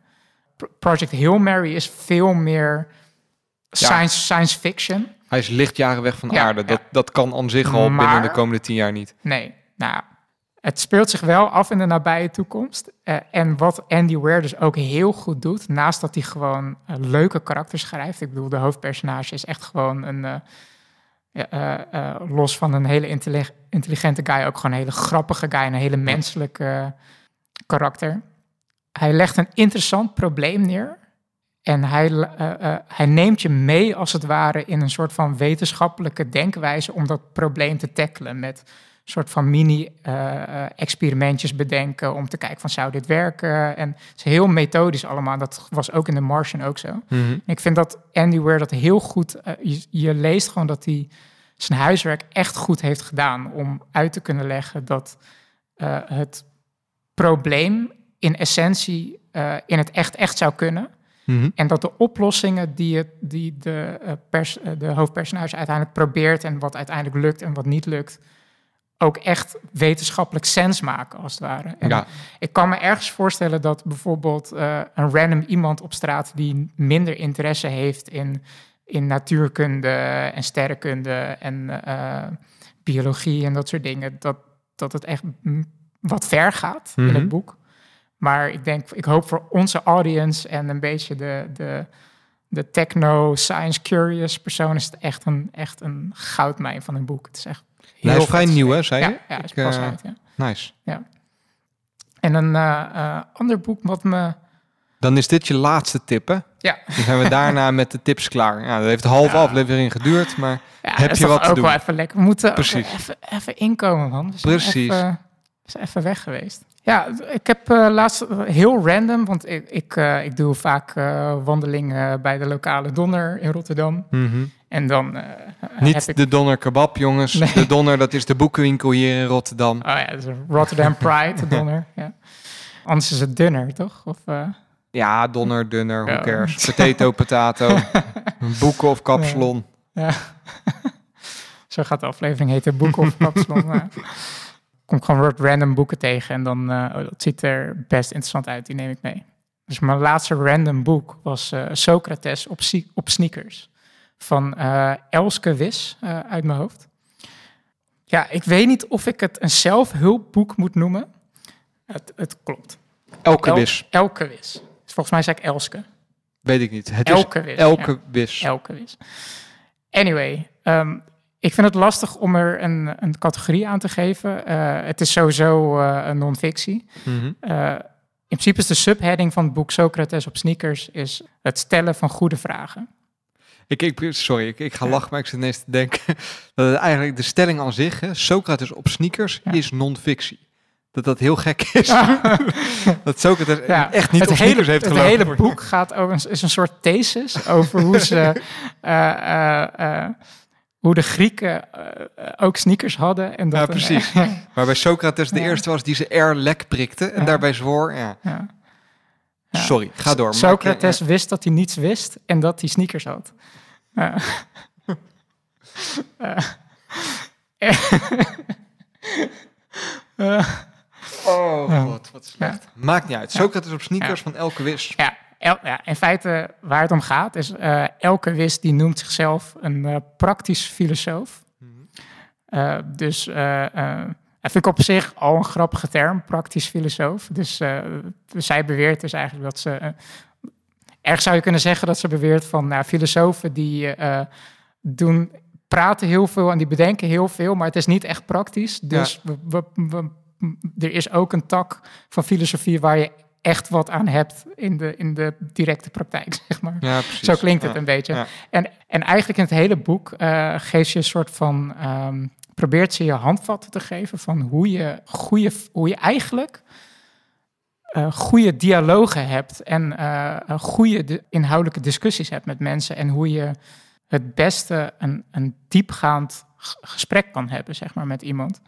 Pro- Project Hail Mary is veel meer science, science fiction. Hij is lichtjaren weg van aarde. Dat, dat kan aan zich al Maar- binnen de komende tien jaar niet. Nee, nou, het speelt zich wel af in de nabije toekomst. Eh, en wat Andy Weir dus ook heel goed doet, naast dat hij gewoon eh, leuke karakters schrijft. Ik bedoel, de hoofdpersonage is echt gewoon een, eh, los van een hele intelli- intelligente guy, ook gewoon een hele grappige guy, een hele menselijke karakter. Hij legt een interessant probleem neer. En hij, eh, eh, hij neemt je mee, als het ware, in een soort van wetenschappelijke denkwijze om dat probleem te tackelen. Met een soort van mini-experimentjes bedenken om te kijken van zou dit werken. En het is heel methodisch allemaal. Dat was ook in The Martian ook zo. Mhm. Ik vind dat Andy Weir dat heel goed. eh, je, je leest gewoon dat hij zijn huiswerk echt goed heeft gedaan om uit te kunnen leggen dat eh, het probleem in essentie eh, in het echt echt zou kunnen. Mhm. En dat de oplossingen die, het, die de, eh, pers, eh, de hoofdpersonage uiteindelijk probeert en wat uiteindelijk lukt en wat niet lukt, ook echt wetenschappelijk sens maken, als het ware. En Ja. ik kan me ergens voorstellen dat bijvoorbeeld een random iemand op straat die minder interesse heeft in, in natuurkunde en sterrenkunde en biologie en dat soort dingen, dat, dat het echt wat ver gaat in Mhm. het boek. Maar ik denk, ik hoop voor onze audience en een beetje de, de, de techno, science curious persoon is het echt een, echt een goudmijn van een boek. Het is echt heel Hij is vrij nieuw, hè, zei je? Ja, ja is pas eh, uit, ja. Nice. En een eh, eh, ander boek wat me... Dan is dit je laatste tip, hè? Ja, Dan zijn we *laughs* daarna met de tips klaar. Ja, dat heeft een half Ja. aflevering geduurd, maar ja Heb je wat te ook doen? wel even lekker. We moeten ook Precies. even, even inkomen, man. We zijn Precies. Even, we zijn even weg geweest. Ja, ik heb eh, laatst eh, heel random, want ik, ik, eh, ik doe vaak wandelingen bij de lokale Donner in Rotterdam. mhm. En dan heb niet ik... de Donner Kebab, jongens. Nee. De Donner, dat is de boekenwinkel hier in Rotterdam. Oh ja, dat is Rotterdam Pride, de Donner. Ja. Anders is het dunner, toch? Of, Ja, Donner, Dunner, who Ja. cares? Potato, potato. *laughs* Boeken of kapsalon. Ja. *laughs* Zo gaat de aflevering heten, boeken of kapsalon. *laughs* Kom gewoon wat random boeken tegen en dan, eh, oh, dat ziet er best interessant uit, die neem ik mee. Dus mijn laatste random boek was eh, Socrates op, op sneakers van eh, Elske Wis uit mijn hoofd. Ja, ik weet niet of ik het een zelfhulpboek moet noemen. Het, het klopt. Elke El- wis. Elke Wis. Volgens mij zei ik Elske. Weet ik niet. Het is Elke Wis. ja. elke wis. Elke wis. Anyway, ehm, ik vind het lastig om er een, een categorie aan te geven. Eh, het is sowieso een non-fictie. Mhm. Eh, in principe is de subheading van het boek Socrates op sneakers is het stellen van goede vragen. Ik, ik, sorry, ik, ik ga Ja. lachen, maar ik zit ineens te denken *laughs* dat het eigenlijk de stelling aan zich, hè, Socrates op sneakers, Ja. is non-fictie. Dat dat heel gek *laughs* is. *laughs* dat Socrates Ja, echt niet het op hele, sneakers heeft Het gelopen. hele boek gaat over is een soort thesis over hoe ze hoe de Grieken eh, ook sneakers hadden. En dat Ja, een- precies. *laughs* Waarbij Socrates de Ja. eerste was die ze air lek prikte en Ja. daarbij zwoor. Ja. Sorry, ga door. Socrates wist dat hij niets wist en dat hij sneakers had. *laughs* Eh. Oh god, wat slecht. Maakt niet uit. Socrates op sneakers van elke wis. ja, el- ja, in feite waar het om gaat is... eh, elke wis die noemt zichzelf een eh, praktisch filosoof. Eh, dus dat vind ik op zich al een grappige term, praktisch filosoof. Dus zij beweert dus eigenlijk dat ze... erg zou je kunnen zeggen dat ze beweert van... Nou, filosofen die doen, praten heel veel en die bedenken heel veel... maar het is niet echt praktisch. Dus we, we, we- er is ook een tak van filosofie... waar je echt wat aan hebt in de, in de directe praktijk, *laughs* zeg maar. Ja, precies. Zo klinkt het Ja. een beetje. Ja. En, en eigenlijk in het hele boek eh, geeft je een soort van. ehm, probeert ze je handvatten te geven van hoe je, goede, hoe je eigenlijk eh, goede dialogen hebt en eh, goede inhoudelijke discussies hebt met mensen en hoe je het beste een, een diepgaand gesprek kan hebben, zeg maar, met iemand.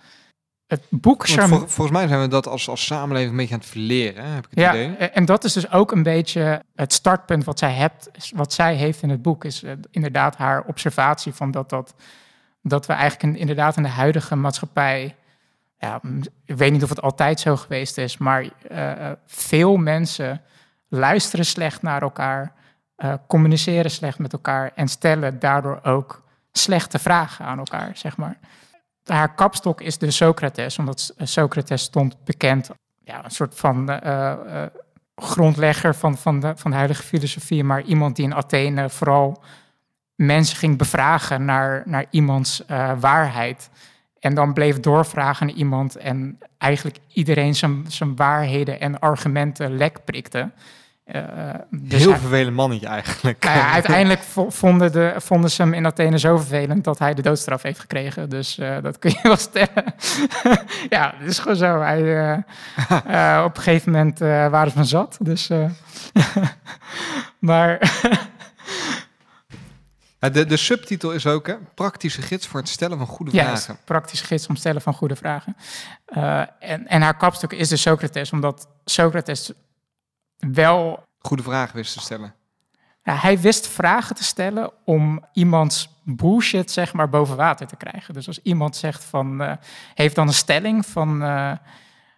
Het boek charme- vol- volgens mij zijn we dat als, als samenleving een beetje aan het verleren, heb ik het ja, idee. en dat is dus ook een beetje het startpunt wat zij, hebt, wat zij heeft in het boek. Is eh, inderdaad haar observatie van dat, dat, dat we eigenlijk in, inderdaad in de huidige maatschappij... Ja, ik weet niet of het altijd zo geweest is, maar eh, eh, veel mensen luisteren slecht naar elkaar, eh, communiceren slecht met elkaar en stellen daardoor ook slechte vragen aan elkaar, zeg maar. Haar kapstok is dus Socrates, omdat S- Socrates stond bekend ja, een soort van eh, eh, grondlegger van, van, de, van de huidige filosofie, maar iemand die in Athene vooral mensen ging bevragen naar, naar iemands eh, waarheid. En dan bleef doorvragen naar iemand en eigenlijk iedereen zijn, zijn waarheden en argumenten lek prikte. Uh, dus Heel hij- vervelend mannetje eigenlijk. nou ja, *laughs* uiteindelijk vo- vonden, de, vonden ze hem in Athene zo vervelend dat hij de doodstraf heeft gekregen. Dus eh, dat kun je wel stellen. *laughs* ja, het is gewoon zo. Hij, eh, *laughs* eh, op een gegeven moment eh, waren ze van zat. Dus, eh, maar Ja, de, de subtitel is ook hè, praktische gids voor het stellen van goede ja, vragen. praktische gids om stellen van goede vragen. Eh, en, en haar kapstuk is dus Socrates, omdat Socrates wel Goede vragen wist te stellen. Ja, hij wist vragen te stellen om iemands bullshit zeg maar boven water te krijgen. Dus als iemand zegt van, eh, heeft dan een stelling van, eh,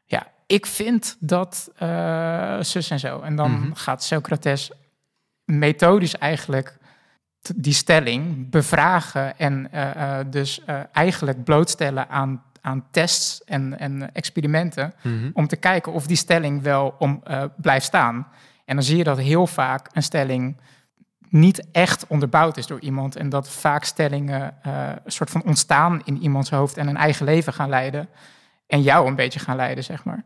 ja, ik vind dat eh, zus en zo. En dan Mhm. gaat Socrates methodisch eigenlijk die stelling bevragen en dus eigenlijk blootstellen aan, aan tests en, en experimenten om te kijken of die stelling wel om, eh, blijft staan. En dan zie je dat heel vaak een stelling niet echt onderbouwd is door iemand. En dat vaak stellingen eh, een soort van ontstaan in iemands hoofd en een eigen leven gaan leiden. En jou een beetje gaan leiden, zeg maar.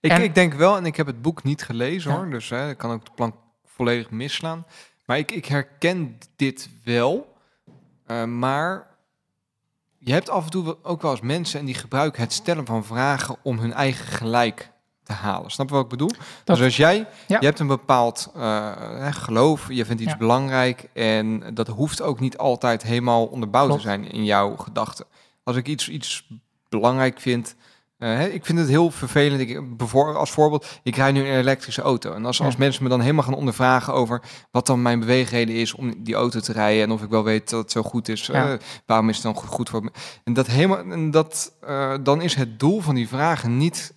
Ik, En- ik denk wel, en ik heb het boek niet gelezen Ja. hoor, dus hè, ik kan ook de plank volledig misslaan. Maar ik, ik herken dit wel. Eh, maar je hebt af en toe ook wel eens mensen en die gebruiken het stellen van vragen om hun eigen gelijk te halen. Snap je wat ik bedoel? Dat- dus als jij, Ja. je hebt een bepaald hè, geloof, je vindt iets Ja. belangrijk en dat hoeft ook niet altijd helemaal onderbouwd Klopt. te zijn in jouw gedachten. Als ik iets, iets belangrijk vind, eh, ik vind het heel vervelend. Ik, als voorbeeld, ik rijd nu een elektrische auto. En als, Ja. als mensen me dan helemaal gaan ondervragen over wat dan mijn beweegreden is om die auto te rijden en of ik wel weet dat het zo goed is, Ja. eh, waarom is het dan goed, goed voor me? En dat helemaal, en dat, eh, dan is het doel van die vragen niet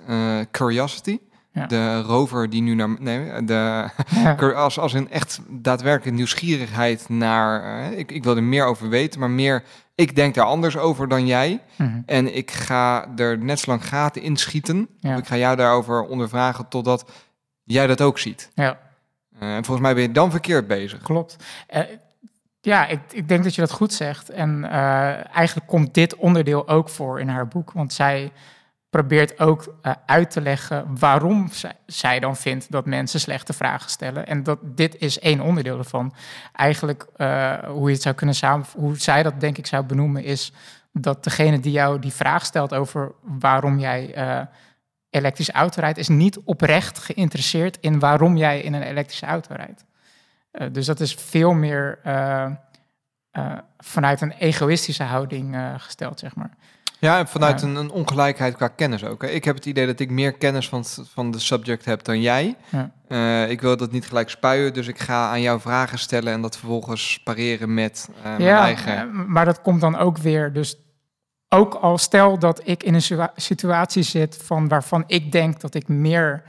curiosity. Ja. De rover die nu naar nee, de Ja. *laughs* Als, als een echt daadwerkelijk nieuwsgierigheid naar. eh, ik, ik wil er meer over weten, maar meer. Ik denk daar anders over dan jij. Mhm. En ik ga er net zo lang gaten inschieten. Ja. Ik ga jou daarover ondervragen totdat jij dat ook ziet. ja. Eh, en volgens mij ben je dan verkeerd bezig. Klopt. Eh, ja, ik, ik denk dat je dat goed zegt. En eigenlijk komt dit onderdeel ook voor in haar boek. Want zij probeert ook eh, uit te leggen waarom zij, dan vindt dat mensen slechte vragen stellen. En dat dit is één onderdeel ervan. Eigenlijk eh, hoe je het zou kunnen samen, hoe zij dat denk ik zou benoemen, is dat degene die jou die vraag stelt over waarom jij eh elektrische auto rijdt, is niet oprecht geïnteresseerd in waarom jij in een elektrische auto rijdt. Dus dat is veel meer vanuit een egoïstische houding gesteld, zeg maar. Ja, en vanuit een, een ongelijkheid qua kennis ook. Hè. Ik heb het idee dat ik meer kennis van, van de subject heb dan jij. Ja. Eh, ik wil dat niet gelijk spuien, dus ik ga aan jou vragen stellen en dat vervolgens pareren met eh, mijn ja, eigen. eh, maar dat komt dan ook weer. Dus ook al stel dat ik in een situa- situatie zit van waarvan ik denk dat ik meer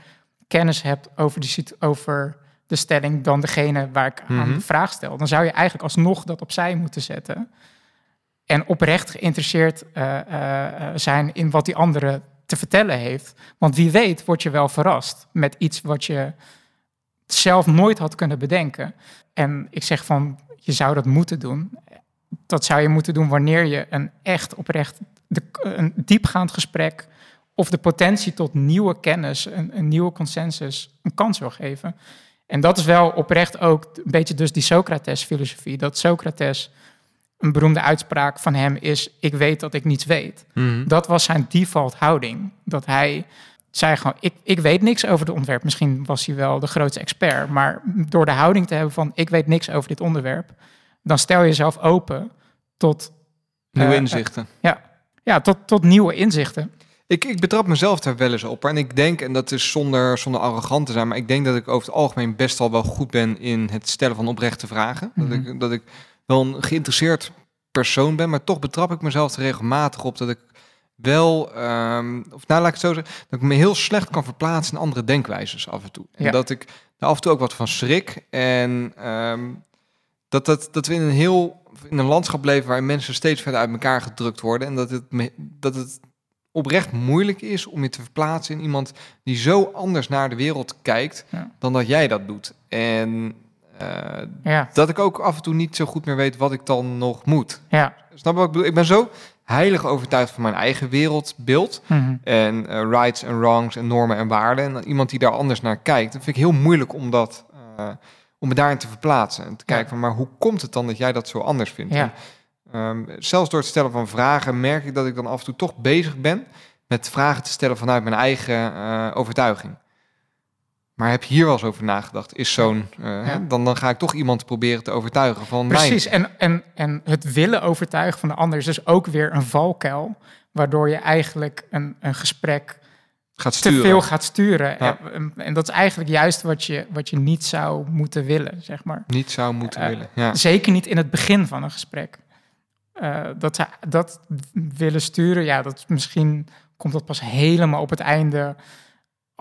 kennis heb over de, over de stelling dan degene waar ik aan Mhm. de vraag stel, dan zou je eigenlijk alsnog dat opzij moeten zetten. En oprecht geïnteresseerd eh, eh, eh, zijn in wat die andere te vertellen heeft. Want wie weet word je wel verrast met iets wat je zelf nooit had kunnen bedenken. En ik zeg van, je zou dat moeten doen. Dat zou je moeten doen wanneer je een echt oprecht, een diepgaand gesprek of de potentie tot nieuwe kennis, een, een nieuwe consensus, een kans wil geven. En dat is wel oprecht ook een beetje dus die Socrates-filosofie. Dat Socrates, een beroemde uitspraak van hem is, ik weet dat ik niets weet. Mhm. Dat was zijn default houding. Dat hij zei gewoon, ik, ik weet niks over het onderwerp. Misschien was hij wel de grootste expert. Maar door de houding te hebben van, ik weet niks over dit onderwerp... dan stel je jezelf open tot, Nieuwe eh, inzichten. ja, ja, tot, tot nieuwe inzichten. Ik, ik betrap mezelf daar wel eens op. En ik denk, en dat is zonder, zonder arrogant te zijn, maar ik denk dat ik over het algemeen best al wel goed ben in het stellen van oprechte vragen. Mhm. dat, ik, dat ik wel een geïnteresseerd persoon ben, maar toch betrap ik mezelf er regelmatig op dat ik wel, ehm, of nou laat ik het zo zeggen, dat ik me heel slecht kan verplaatsen in andere denkwijzes af en toe. En Ja. dat ik daar af en toe ook wat van schrik. En ehm, dat, dat, dat we in een heel in een landschap leven waarin mensen steeds verder uit elkaar gedrukt worden. En dat het, me- dat het oprecht moeilijk is om je te verplaatsen in iemand die zo anders naar de wereld kijkt Ja. dan dat jij dat doet. En Ja, dat ik ook af en toe niet zo goed meer weet wat ik dan nog moet. ja, Snap je wat ik bedoel? Ik ben zo heilig overtuigd van mijn eigen wereldbeeld. Mhm. En eh, rights en wrongs en normen en waarden. En iemand die daar anders naar kijkt. Dat vind ik heel moeilijk om, dat, eh, om me daarin te verplaatsen. En te kijken van, maar hoe komt het dan dat jij dat zo anders vindt? Ja. En, ehm, zelfs door het stellen van vragen merk ik dat ik dan af en toe toch bezig ben met vragen te stellen vanuit mijn eigen eh, overtuiging. Maar heb je hier wel eens over nagedacht? Is zo'n. eh, dan, dan ga ik toch iemand proberen te overtuigen van Precies, en, en, en het willen overtuigen van de ander is dus ook weer een valkuil, waardoor je eigenlijk een, een gesprek. Gaat te veel gaat sturen. Ja. En, en dat is eigenlijk juist wat je, wat je niet zou moeten willen, zeg maar. Niet zou moeten Eh, willen. Ja. Zeker niet in het begin van een gesprek. Eh, dat, ze- dat willen sturen, ja, dat is misschien komt dat pas helemaal op het einde.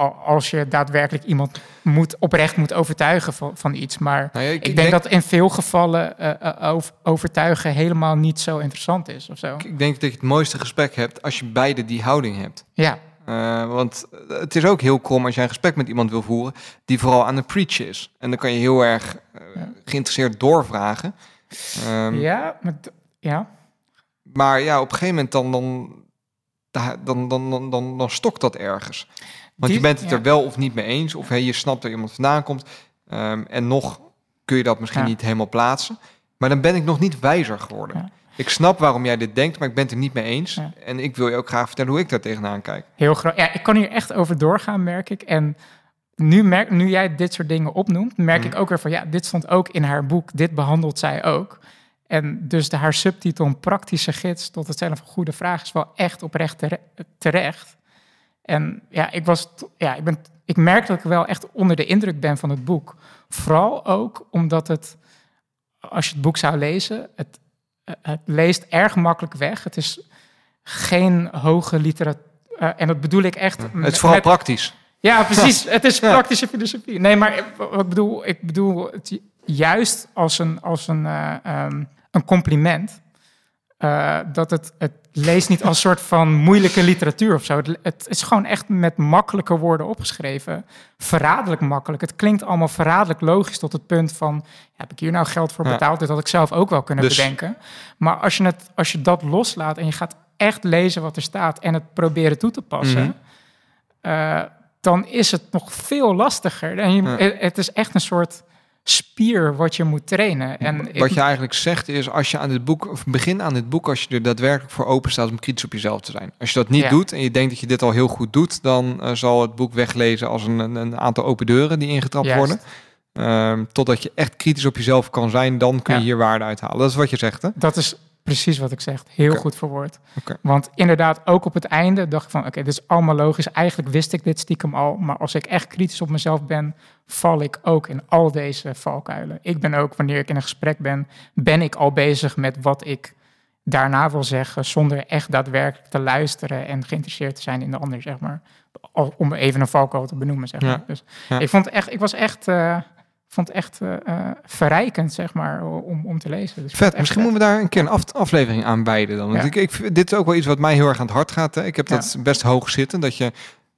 Al- Als je daadwerkelijk iemand moet, oprecht moet overtuigen van, van iets. Maar Nou ja, ik, denk, dat in veel gevallen eh, eh, over- overtuigen helemaal niet zo interessant is of zo. ik denk dat je het mooiste gesprek hebt als je beide die houding hebt. Ja, Eh, want het is ook heel krom als jij een gesprek met iemand wil voeren die vooral aan het preachen is. En dan kan je heel erg geïnteresseerd doorvragen. Ehm, ja, maar ja. Maar ja, op een gegeven moment dan, dan, da- dan, dan, dan, dan, dan stokt dat ergens. Want je bent het er wel of niet mee eens. Of hey, je snapt dat iemand vandaan komt. Ehm, en nog kun je dat misschien niet helemaal plaatsen. Maar dan ben ik nog niet wijzer geworden. Ik snap waarom jij dit denkt, maar ik ben het er niet mee eens. En ik wil je ook graag vertellen hoe ik daar tegenaan kijk. Heel groot. Ja, ik kan hier echt over doorgaan, merk ik. En nu, merk, nu jij dit soort dingen opnoemt, merk Mhm. ik ook weer van ja, dit stond ook in haar boek. Dit behandelt zij ook. En dus de, haar subtitel een praktische gids tot het stellen van goede vragen is wel echt oprecht tere- terecht. En ja, ik was, ja, ik ben, ik merk dat ik wel echt onder de indruk ben van het boek. Vooral ook omdat het, als je het boek zou lezen, het, het leest erg makkelijk weg. Het is geen hoge literatuur. en dat bedoel ik echt. Het is vooral met- praktisch. ja, *laughs* precies. Het is praktische filosofie. Nee, maar ik- wat ik bedoel, ik bedoel het juist als een, als een, eh, ehm, een compliment. Eh, dat het, het leest niet als soort van moeilijke literatuur of zo. Het, het is gewoon echt met makkelijke woorden opgeschreven. Verraderlijk makkelijk. Het klinkt allemaal verraderlijk logisch tot het punt van... heb ik hier nou geld voor Ja. betaald? Dit had ik zelf ook wel kunnen Dus- bedenken. Maar als je, het, als je dat loslaat en je gaat echt lezen wat er staat... en het proberen toe te passen... Mhm. eh, dan is het nog veel lastiger. En je, Ja. het, het is echt een soort spier wat je moet trainen. En Wat je eigenlijk zegt is, als je aan dit boek, of begin aan dit boek, als je er daadwerkelijk voor open staat om kritisch op jezelf te zijn. Als je dat niet Ja. doet en je denkt dat je dit al heel goed doet, dan eh, zal het boek weglezen als een, een, een aantal open deuren die ingetrapt Juist. worden. Ehm, totdat je echt kritisch op jezelf kan zijn, dan kun je Ja. hier waarde uithalen. Dat is wat je zegt, hè? Dat is precies wat ik zeg. Heel goed verwoord. Oké. Want inderdaad, ook op het einde dacht ik van... oké, dit is allemaal logisch. Eigenlijk wist ik dit stiekem al. Maar als ik echt kritisch op mezelf ben... val ik ook in al deze valkuilen. Ik ben ook, wanneer ik in een gesprek ben... ben ik al bezig met wat ik daarna wil zeggen... zonder echt daadwerkelijk te luisteren... en geïnteresseerd te zijn in de ander, zeg maar. Om even een valkuil te benoemen, zeg Ja. maar. Dus Ja. ik vond echt... Ik was echt... eh, vond het echt eh, eh, verrijkend, zeg maar, om, om te lezen. Dus Vet, misschien vet. moeten we daar een keer een af- aflevering aan wijden dan. Want Ja. ik, ik, dit is ook wel iets wat mij heel erg aan het hart gaat. Hè. Ik heb Ja. dat best hoog zitten, dat je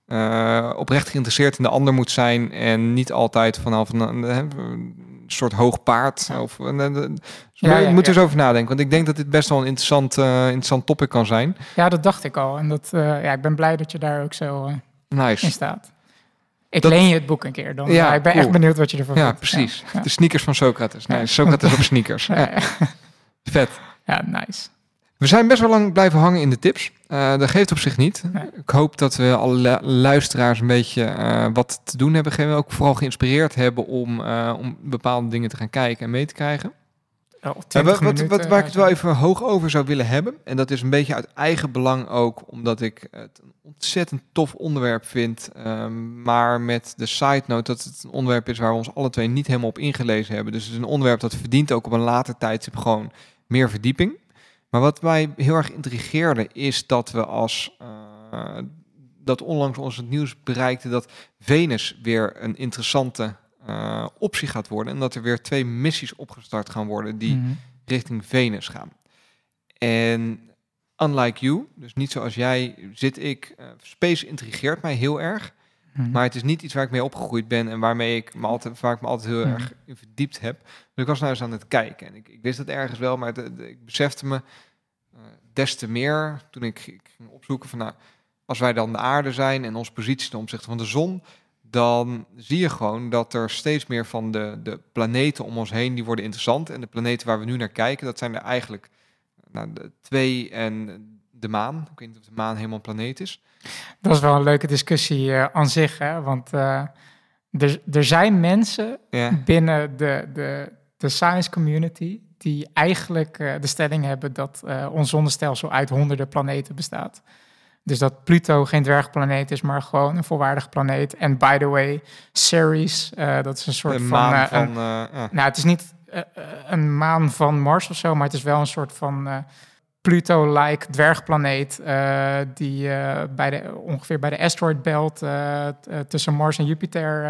eh, oprecht geïnteresseerd in de ander moet zijn en niet altijd vanaf een, een, een soort hoog paard. Ja. Of, een- Ja, ja, moet er eens over nadenken, want ik denk dat dit best wel een interessant, interessant topic kan zijn. Ja, dat dacht ik al. En dat, ja, ik ben blij dat je daar ook zo eh, in Nice. staat. Ik Dat- leen je het boek een keer dan. Ja, Ja, ik ben cool. echt benieuwd wat je ervan Ja, vindt. precies. Ja, De sneakers van Socrates. Nee. Socrates op sneakers. *laughs* vet. Ja, nice. We zijn best wel lang blijven hangen in de tips. Eh, dat geeft op zich niet. Nee. Ik hoop dat we alle lu- luisteraars een beetje eh, wat te doen hebben gegeven. Ook vooral geïnspireerd hebben om, eh, om bepaalde dingen te gaan kijken en mee te krijgen. 20 wat, wat, minuten, wat, waar ik het wel even hoog over zou willen hebben. En dat is een beetje uit eigen belang ook. Omdat ik het een ontzettend tof onderwerp vind. ehm, maar met de side note dat het een onderwerp is waar we ons alle twee niet helemaal op ingelezen hebben. Dus het is een onderwerp dat verdient ook op een later tijdstip gewoon meer verdieping. Maar wat mij heel erg intrigeerde is dat we als... eh, dat onlangs ons het nieuws bereikte dat Venus weer een interessante eh, optie gaat worden. En dat er weer twee missies opgestart gaan worden die mhm. richting Venus gaan. En unlike you, dus niet zoals jij, zit ik. eh, space intrigeert mij heel erg. Mhm. Maar het is niet iets waar ik mee opgegroeid ben en waarmee ik me altijd, waar ik me altijd heel Mhm. erg in verdiept heb. Dus ik was nou eens aan het kijken en ik, ik wist het ergens wel, maar het- ik besefte me Uh, des te meer, toen ik, ik, ging opzoeken van, nou, als wij dan de aarde zijn en onze positie ten opzichte van de zon, dan zie je gewoon dat er steeds meer van de, de planeten om ons heen, die worden interessant. En de planeten waar we nu naar kijken, dat zijn er eigenlijk nou, de twee en de maan. Ik weet niet of de maan helemaal een planeet is. Dat is wel een leuke discussie uh, aan zich, hè? want uh, er, er zijn mensen ja. binnen de, de, de science community die eigenlijk uh, de stelling hebben dat ons zonnestelsel uit honderden planeten bestaat. Dus dat Pluto geen dwergplaneet is, maar gewoon een volwaardig planeet. En by the way, Ceres, dat is een soort van... Maan van ja. Nou, het is niet een maan van Mars of zo, maar het is wel een soort van Pluto-like dwergplaneet die bij de, ongeveer bij de asteroid belt tussen Mars en Jupiter.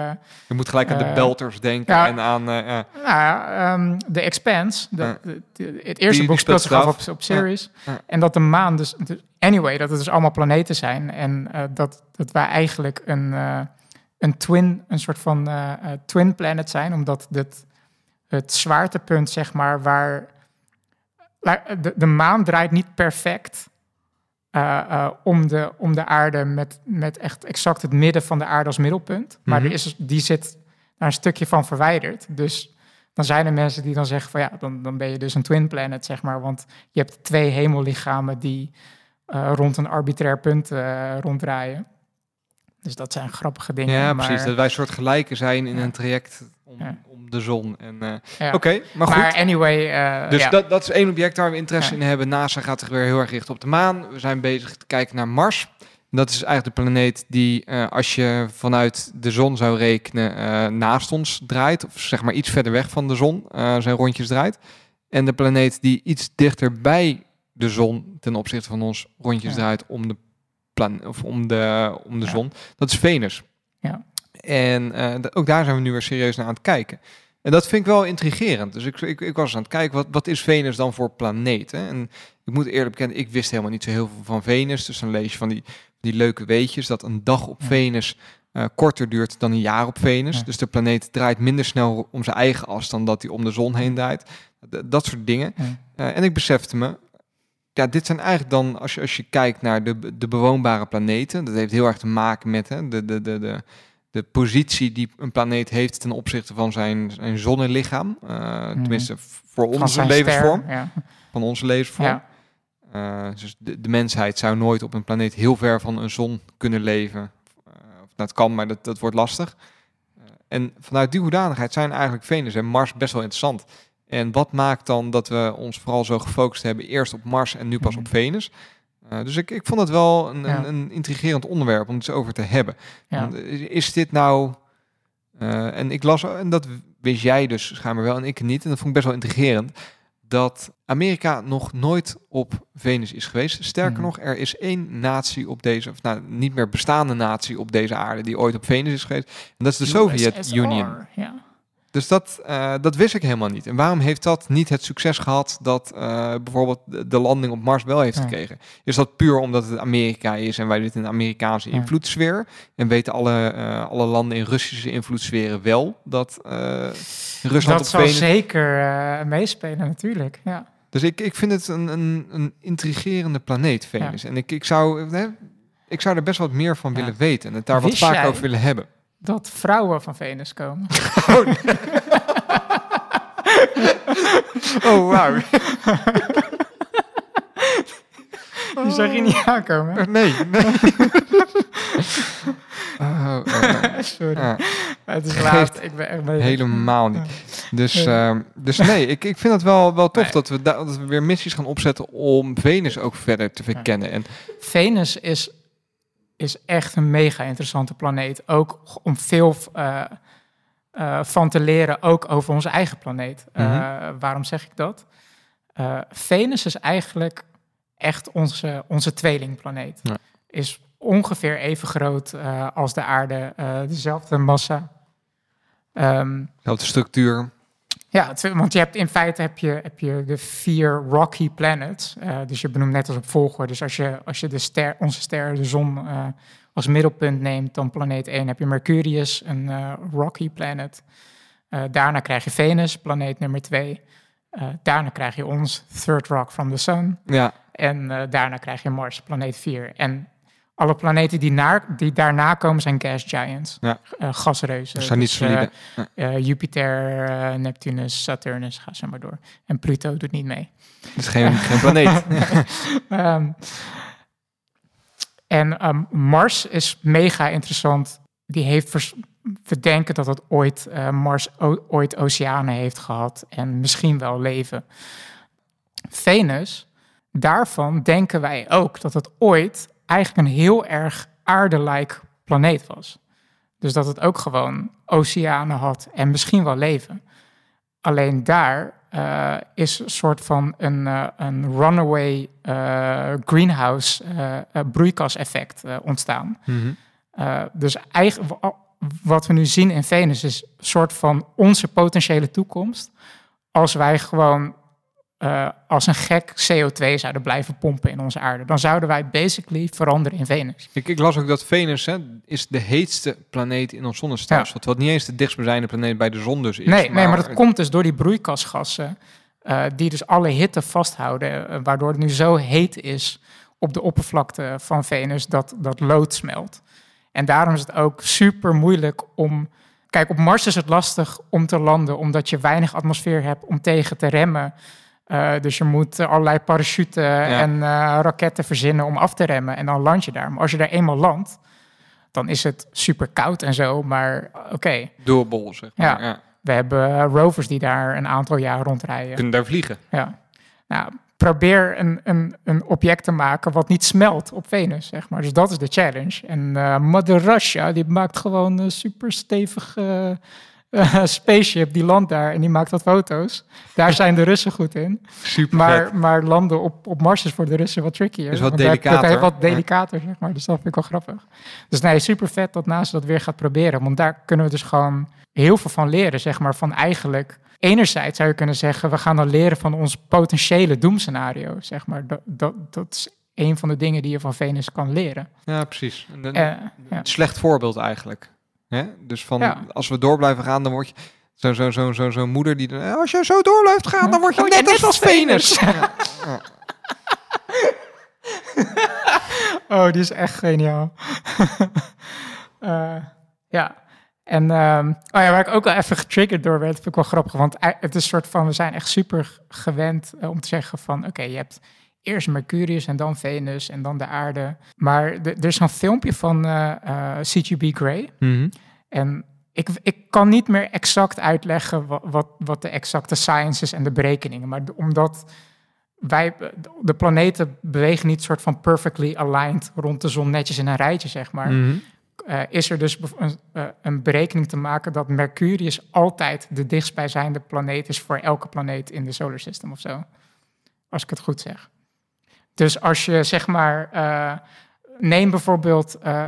Je moet gelijk aan de Belters denken ja, en aan... Nou ja, um, The Expanse. De, de, de, het eerste die, boek speelt zich af op, op Series. Ja. En dat de maan dus, dus... Anyway, dat het dus allemaal planeten zijn. En dat, dat wij eigenlijk een, een twin, een soort van twin planet zijn. Omdat dit, het zwaartepunt, zeg maar, waar de, de maan draait niet perfect uh, uh, om, de, om de aarde met, met echt exact het midden van de aarde als middelpunt. Maar mm -hmm. is, die zit daar een stukje van verwijderd. Dus dan zijn er mensen die dan zeggen van ja, dan, dan ben je dus een twin planet, zeg maar. Want je hebt twee hemellichamen die uh, rond een arbitrair punt ronddraaien. Dus dat zijn grappige dingen. Ja, maar... precies. Dat wij soort gelijken zijn in ja. een traject om, ja. om de zon. En, uh, ja. Oké, okay, maar goed. Maar anyway... Uh, dus dat, dat is één object waar we interesse in hebben. NASA gaat zich weer heel erg richten op de maan. We zijn bezig te kijken naar Mars. Dat is eigenlijk de planeet die, uh, als je vanuit de zon zou rekenen, naast ons draait. Of zeg maar iets verder weg van de zon zijn rondjes draait. En de planeet die iets dichter bij de zon ten opzichte van ons rondjes draait om de plan of om de, om de zon. Dat is Venus. Ja. En uh, ook daar zijn we nu weer serieus naar aan het kijken. En dat vind ik wel intrigerend. Dus ik, ik, ik was aan het kijken, wat, wat is Venus dan voor planeet? Hè? En ik moet eerlijk bekennen, ik wist helemaal niet zo heel veel van Venus. Dus dan lees je van die, die leuke weetjes dat een dag op ja. Venus uh, korter duurt dan een jaar op Venus. Ja. Dus de planeet draait minder snel om zijn eigen as dan dat hij om de zon heen draait. D dat soort dingen. Ja. Uh, en ik besefte me, ja, dit zijn eigenlijk dan, als je, als je kijkt naar de, de bewoonbare planeten, dat heeft heel erg te maken met hè, de, de, de, de, de positie die een planeet heeft ten opzichte van zijn, zijn zonnelichaam. Uh, mm. Tenminste, voor onze levensvorm. Ster, ja. Van onze levensvorm. Ja. Uh, dus de, de, mensheid zou nooit op een planeet heel ver van een zon kunnen leven. Uh, dat kan, maar dat, dat wordt lastig. en vanuit die hoedanigheid zijn eigenlijk Venus en Mars best wel interessant. En wat maakt dan dat we ons vooral zo gefocust hebben, eerst op Mars en nu pas op Venus? Uh, dus ik, ik vond het wel een, ja. een, een, intrigerend onderwerp om het over te hebben. Ja. Is dit nou. Uh, en ik las, en dat wist jij dus schijnbaar wel en ik niet. En dat vond ik best wel intrigerend. Dat Amerika nog nooit op Venus is geweest. Sterker mm. nog, er is één natie op deze, of nou niet meer bestaande natie op deze aarde die ooit op Venus is geweest. En dat is de Sovjet-Unie. Ja. Dus dat, uh, dat wist ik helemaal niet. En waarom heeft dat niet het succes gehad dat uh, bijvoorbeeld de landing op Mars wel heeft ja. gekregen? Is dat puur omdat het Amerika is en wij dit in de Amerikaanse ja. invloedssfeer? En weten alle, uh, alle landen in Russische invloedssferen wel dat Rusland dat op zal zeker meespelen natuurlijk, ja. Dus ik, ik vind het een, een, een intrigerende planeet, Venus. Ja. En ik, ik, zou, hè, ik zou er best wat meer van willen weten en het daar Wist wat vaker jij? over willen hebben. Dat vrouwen van Venus komen. *laughs* Oh, nee. oh wauw. Die zag je niet aankomen. Nee, nee. *laughs* oh, uh, *laughs* Sorry. Ja. Het is laat. Ik ben echt bezig. Helemaal niet. Dus, uh, dus nee, ik, ik vind het wel, wel tof nee. dat, we dat we weer missies gaan opzetten om Venus ook verder te verkennen. En Venus is is echt een mega interessante planeet. Ook om veel uh, uh, van te leren, ook over onze eigen planeet. Mm -hmm. uh, waarom zeg ik dat? Venus is eigenlijk echt onze, onze tweelingplaneet. Ja. Is ongeveer even groot als de aarde, dezelfde massa. Um, dezelfde structuur. Ja, want je hebt in feite heb je, heb je de vier rocky planets. Uh, dus je benoemt net als op volgorde. Dus als je, als je de ster, onze ster, de zon, uh, als middelpunt neemt, dan planeet 1 heb je Mercurius, een uh, rocky planet. daarna krijg je Venus, planeet nummer 2. daarna krijg je ons, third rock from the sun. Ja. En eh, daarna krijg je Mars, planeet 4. En alle planeten die, naar, die daarna komen zijn gas giants. Ja. Eh, gasreuzen. Dat zijn niet Dus, solide. eh, eh, Jupiter, Neptunus, Saturnus, ga zo maar door. En Pluto doet niet mee. Het is geen, geen *laughs* planeet. Ehm, en ehm, Mars is mega interessant. Die heeft vers- we denken dat het ooit eh, Mars ooit oceanen heeft gehad en misschien wel leven. Venus, daarvan denken wij ook dat het ooit eigenlijk een heel erg aarde-like planeet was. Dus dat het ook gewoon oceanen had en misschien wel leven. Alleen daar eh, is een soort van een, eh, een runaway eh, greenhouse broeikaseffect ontstaan. Mhm. Dus eigenlijk wa- wat we nu zien in Venus is een soort van onze potentiële toekomst. Als wij gewoon eh, als een gek CO2 zouden blijven pompen in onze aarde, dan zouden wij basically veranderen in Venus. Ik, ik las ook dat Venus hè, is de heetste planeet in ons zonnestelsel. Terwijl het niet eens de dichtstbijzijnde planeet bij de zon dus is. nee, nee, maar dat komt dus door die broeikasgassen, eh, die dus alle hitte vasthouden, eh, waardoor het nu zo heet is op de oppervlakte van Venus dat dat lood smelt. En daarom is het ook super moeilijk om. Kijk, op Mars is het lastig om te landen, omdat je weinig atmosfeer hebt om tegen te remmen. Eh, dus je moet eh, allerlei parachuten en eh, raketten verzinnen om af te remmen. En dan land je daar. Maar als je daar eenmaal landt, dan is het super koud en zo. Maar oké, Doorbol, zeg maar. Ja. Ja. we hebben rovers die daar een aantal jaar rondrijden. Kunnen daar vliegen. Ja. Nou, probeer een, een, een object te maken wat niet smelt op Venus, zeg maar. Dus dat is de challenge. En eh Mother Russia, die maakt gewoon super stevige *laughs* spaceship. Die landt daar en die maakt wat foto's. Daar zijn de Russen goed in. Super Maar, maar landen op, op Mars is voor de Russen wat trickier. Is wat dat- Dat delicater. heeft wat delicater, zeg maar. Dus dat vind ik wel grappig. Dus nee, super vet dat NASA dat weer gaat proberen. Want daar kunnen we dus gewoon heel veel van leren, zeg maar. Van eigenlijk, enerzijds zou je kunnen zeggen... we gaan dan leren van ons potentiële doemscenario, zeg maar. Dat, dat, dat is een van de dingen die je van Venus kan leren. Ja, precies. Een, Eh, ja. slecht voorbeeld eigenlijk. Hè? Dus van, Ja. als we door blijven gaan, dan word je... Zo'n zo, zo, zo, zo moeder die... dan, "Eh, Als je zo door blijft gaan, dan word je je net, net als als Venus. Ja. *laughs* Oh, die is echt geniaal. *laughs* Eh, ja. En ehm, oh ja, waar ik ook wel even getriggerd door werd, vind ik wel grappig. Want ei- het is een soort van, we zijn echt super gewend eh, om te zeggen van, oké, je hebt eerst Mercurius en dan Venus en dan de aarde. Maar de- er is een filmpje van eh, eh, CGB Grey. Mhm. En ik, ik kan niet meer exact uitleggen wat, wat, wat de exacte science is en de berekeningen. Maar omdat wij, de planeten bewegen niet soort van perfectly aligned rond de zon netjes in een rijtje, zeg maar. Mhm. Eh, is er dus een, een berekening te maken dat Mercurius altijd de dichtstbijzijnde planeet is voor elke planeet in de solar system of zo. Als ik het goed zeg. Dus als je zeg maar, eh, neem bijvoorbeeld, eh,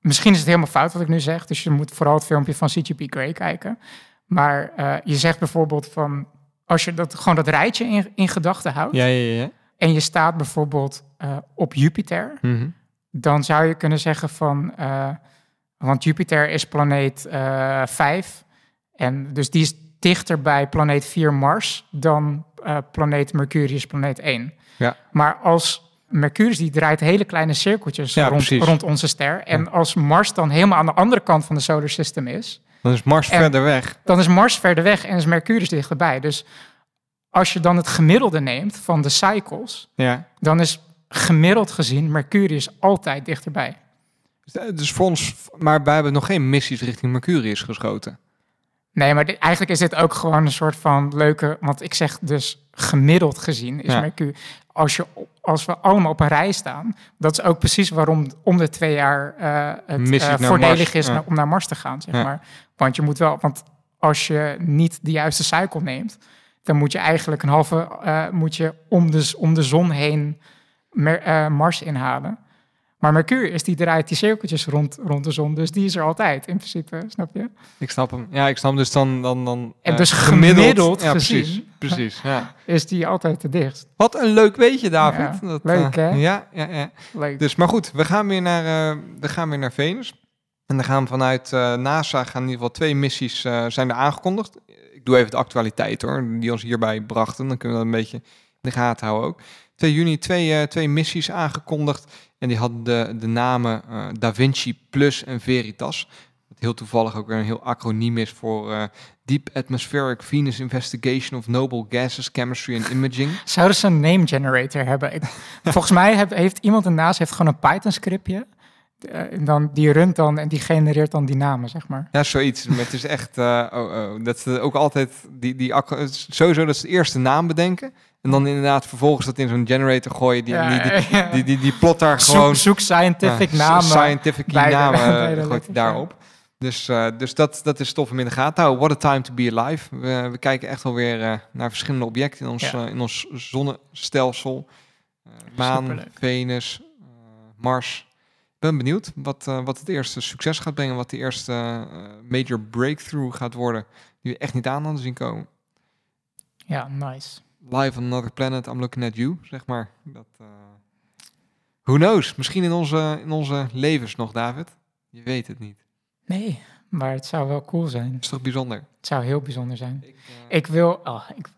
misschien is het helemaal fout wat ik nu zeg, dus je moet vooral het filmpje van CGP Grey kijken. Maar eh, je zegt bijvoorbeeld van, als je dat, gewoon dat rijtje in, in gedachten houdt Ja, ja, ja. en je staat bijvoorbeeld op Jupiter, Mhm. dan zou je kunnen zeggen van, want Jupiter is planeet eh 5, en dus die is dichter bij planeet 4 Mars dan eh, planeet Mercurius, planeet 1. Ja. Maar als Mercurius die draait hele kleine cirkeltjes Ja, rond, rond onze ster, en als Mars dan helemaal aan de andere kant van de solar system is, Dan is Mars verder weg. dan is Mars verder weg en is Mercurius dichterbij. Dus als je dan het gemiddelde neemt van de cycles, Ja. dan is gemiddeld gezien Mercurius altijd dichterbij. Dus voor ons... Maar wij hebben nog geen missies richting Mercurius geschoten. Nee, maar dit- eigenlijk is dit ook gewoon een soort van leuke... Want ik zeg dus gemiddeld gezien is Ja. Mercurius... Als, je, als we allemaal op een rij staan... dat is ook precies waarom om de twee jaar eh, het eh, voordelig is ja. om naar Mars te gaan, zeg Ja. maar. Want je moet wel... Want als je niet de juiste cycle neemt... dan moet je eigenlijk een halve... eh, moet je om de, om de zon heen Mer- Mars inhalen. Maar Mercurius, die draait die cirkeltjes rond, rond de zon. Dus die is er altijd, in principe, snap je? Ik snap hem. Ja, ik snap hem. Dus dan... dan, dan En eh, dus gemiddeld ja, gezien- precies. Precies, ja. *laughs* Is die altijd het dichtst. Wat een leuk weetje, David. Ja, Dat, leuk, eh, hè? Ja, ja, ja. Leuk. Dus, maar goed, we gaan weer naar, eh, we gaan weer naar Venus. En dan gaan vanuit eh, NASA gaan in ieder geval twee missies zijn er aangekondigd. Ik doe even de actualiteit hoor, die ons hierbij brachten. Dan kunnen we dat een beetje in de gaten houden ook. 2 juni twee, twee missies aangekondigd. En die hadden de, de namen eh, Da Vinci Plus en Veritas. Wat heel toevallig ook weer een heel acroniem is voor eh, Deep Atmospheric Venus Investigation of Noble Gases Chemistry and Imaging. Zouden ze een name generator hebben? Ik, *laughs* volgens mij heb- heeft iemand ernaast heeft gewoon een Python scriptje. Eh, en dan, die runt dan en die genereert dan die namen, zeg maar. Ja, zoiets. Maar het is echt, eh, oh, oh, dat ze ook altijd, die, die, sowieso dat ze de eerste naam bedenken. En dan inderdaad vervolgens dat in zo'n generator gooien. Die, Ja, die, die, ja. die, die, die plot daar Zoek- gewoon... zoek, scientific Ja, namen. Scientific bij de- namen *laughs* bij de eh, gooit hij daarop. Dus, dus dat, dat is tof om in de gaten te houden. What a time to be alive. We, we kijken echt alweer eh naar verschillende objecten in ons, in ons zonnestelsel. Maan, Superleuk. Venus, Mars. Ben benieuwd wat, eh, wat het eerste succes gaat brengen. Wat de eerste eh, major breakthrough gaat worden. Die we echt niet aan hadden zien komen. Ja, nice. Live on another planet, I'm looking at you, zeg maar. Dat, eh, who knows? Misschien in onze, in onze levens nog, David. Je weet het niet. Nee, maar het zou wel cool zijn. is toch bijzonder? Het zou heel bijzonder zijn. Ik, Ik wil, oh, ik,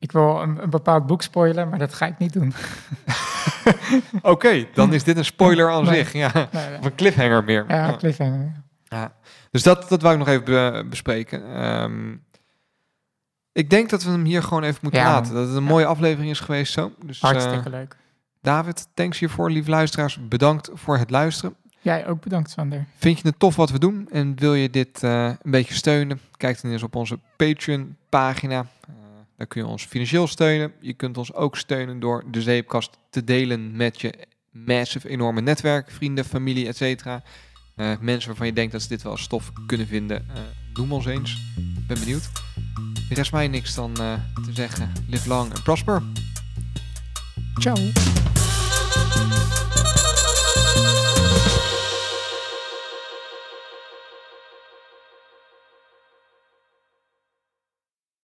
ik wil een, een bepaald boek spoilen, maar dat ga ik niet doen. *laughs* Oké, dan is dit een spoiler aan Nee. zich. Ja. Nee, nee. Of een cliffhanger meer. Ja, cliffhanger. Ja. Dus dat, dat wou ik nog even be- bespreken. Ehm, ik denk dat we hem hier gewoon even moeten Ja, laten. Dat het een Ja. mooie aflevering is geweest zo. Dus, Hartstikke eh, leuk. David, thanks hiervoor. Lieve luisteraars, bedankt voor het luisteren. Jij ook bedankt, Sander. Vind je het tof wat we doen en wil je dit eh, een beetje steunen? Kijk dan eens op onze Patreon daar kun je ons financieel steunen. Je kunt ons ook steunen door de zeepkast te delen met je massive enorme netwerk, vrienden, familie, et cetera. Eh, mensen waarvan je denkt dat ze dit wel stof kunnen vinden, eh, noem ons eens. Ik ben benieuwd. Er rest mij niks dan eh, te zeggen. Live long and prosper. Ciao.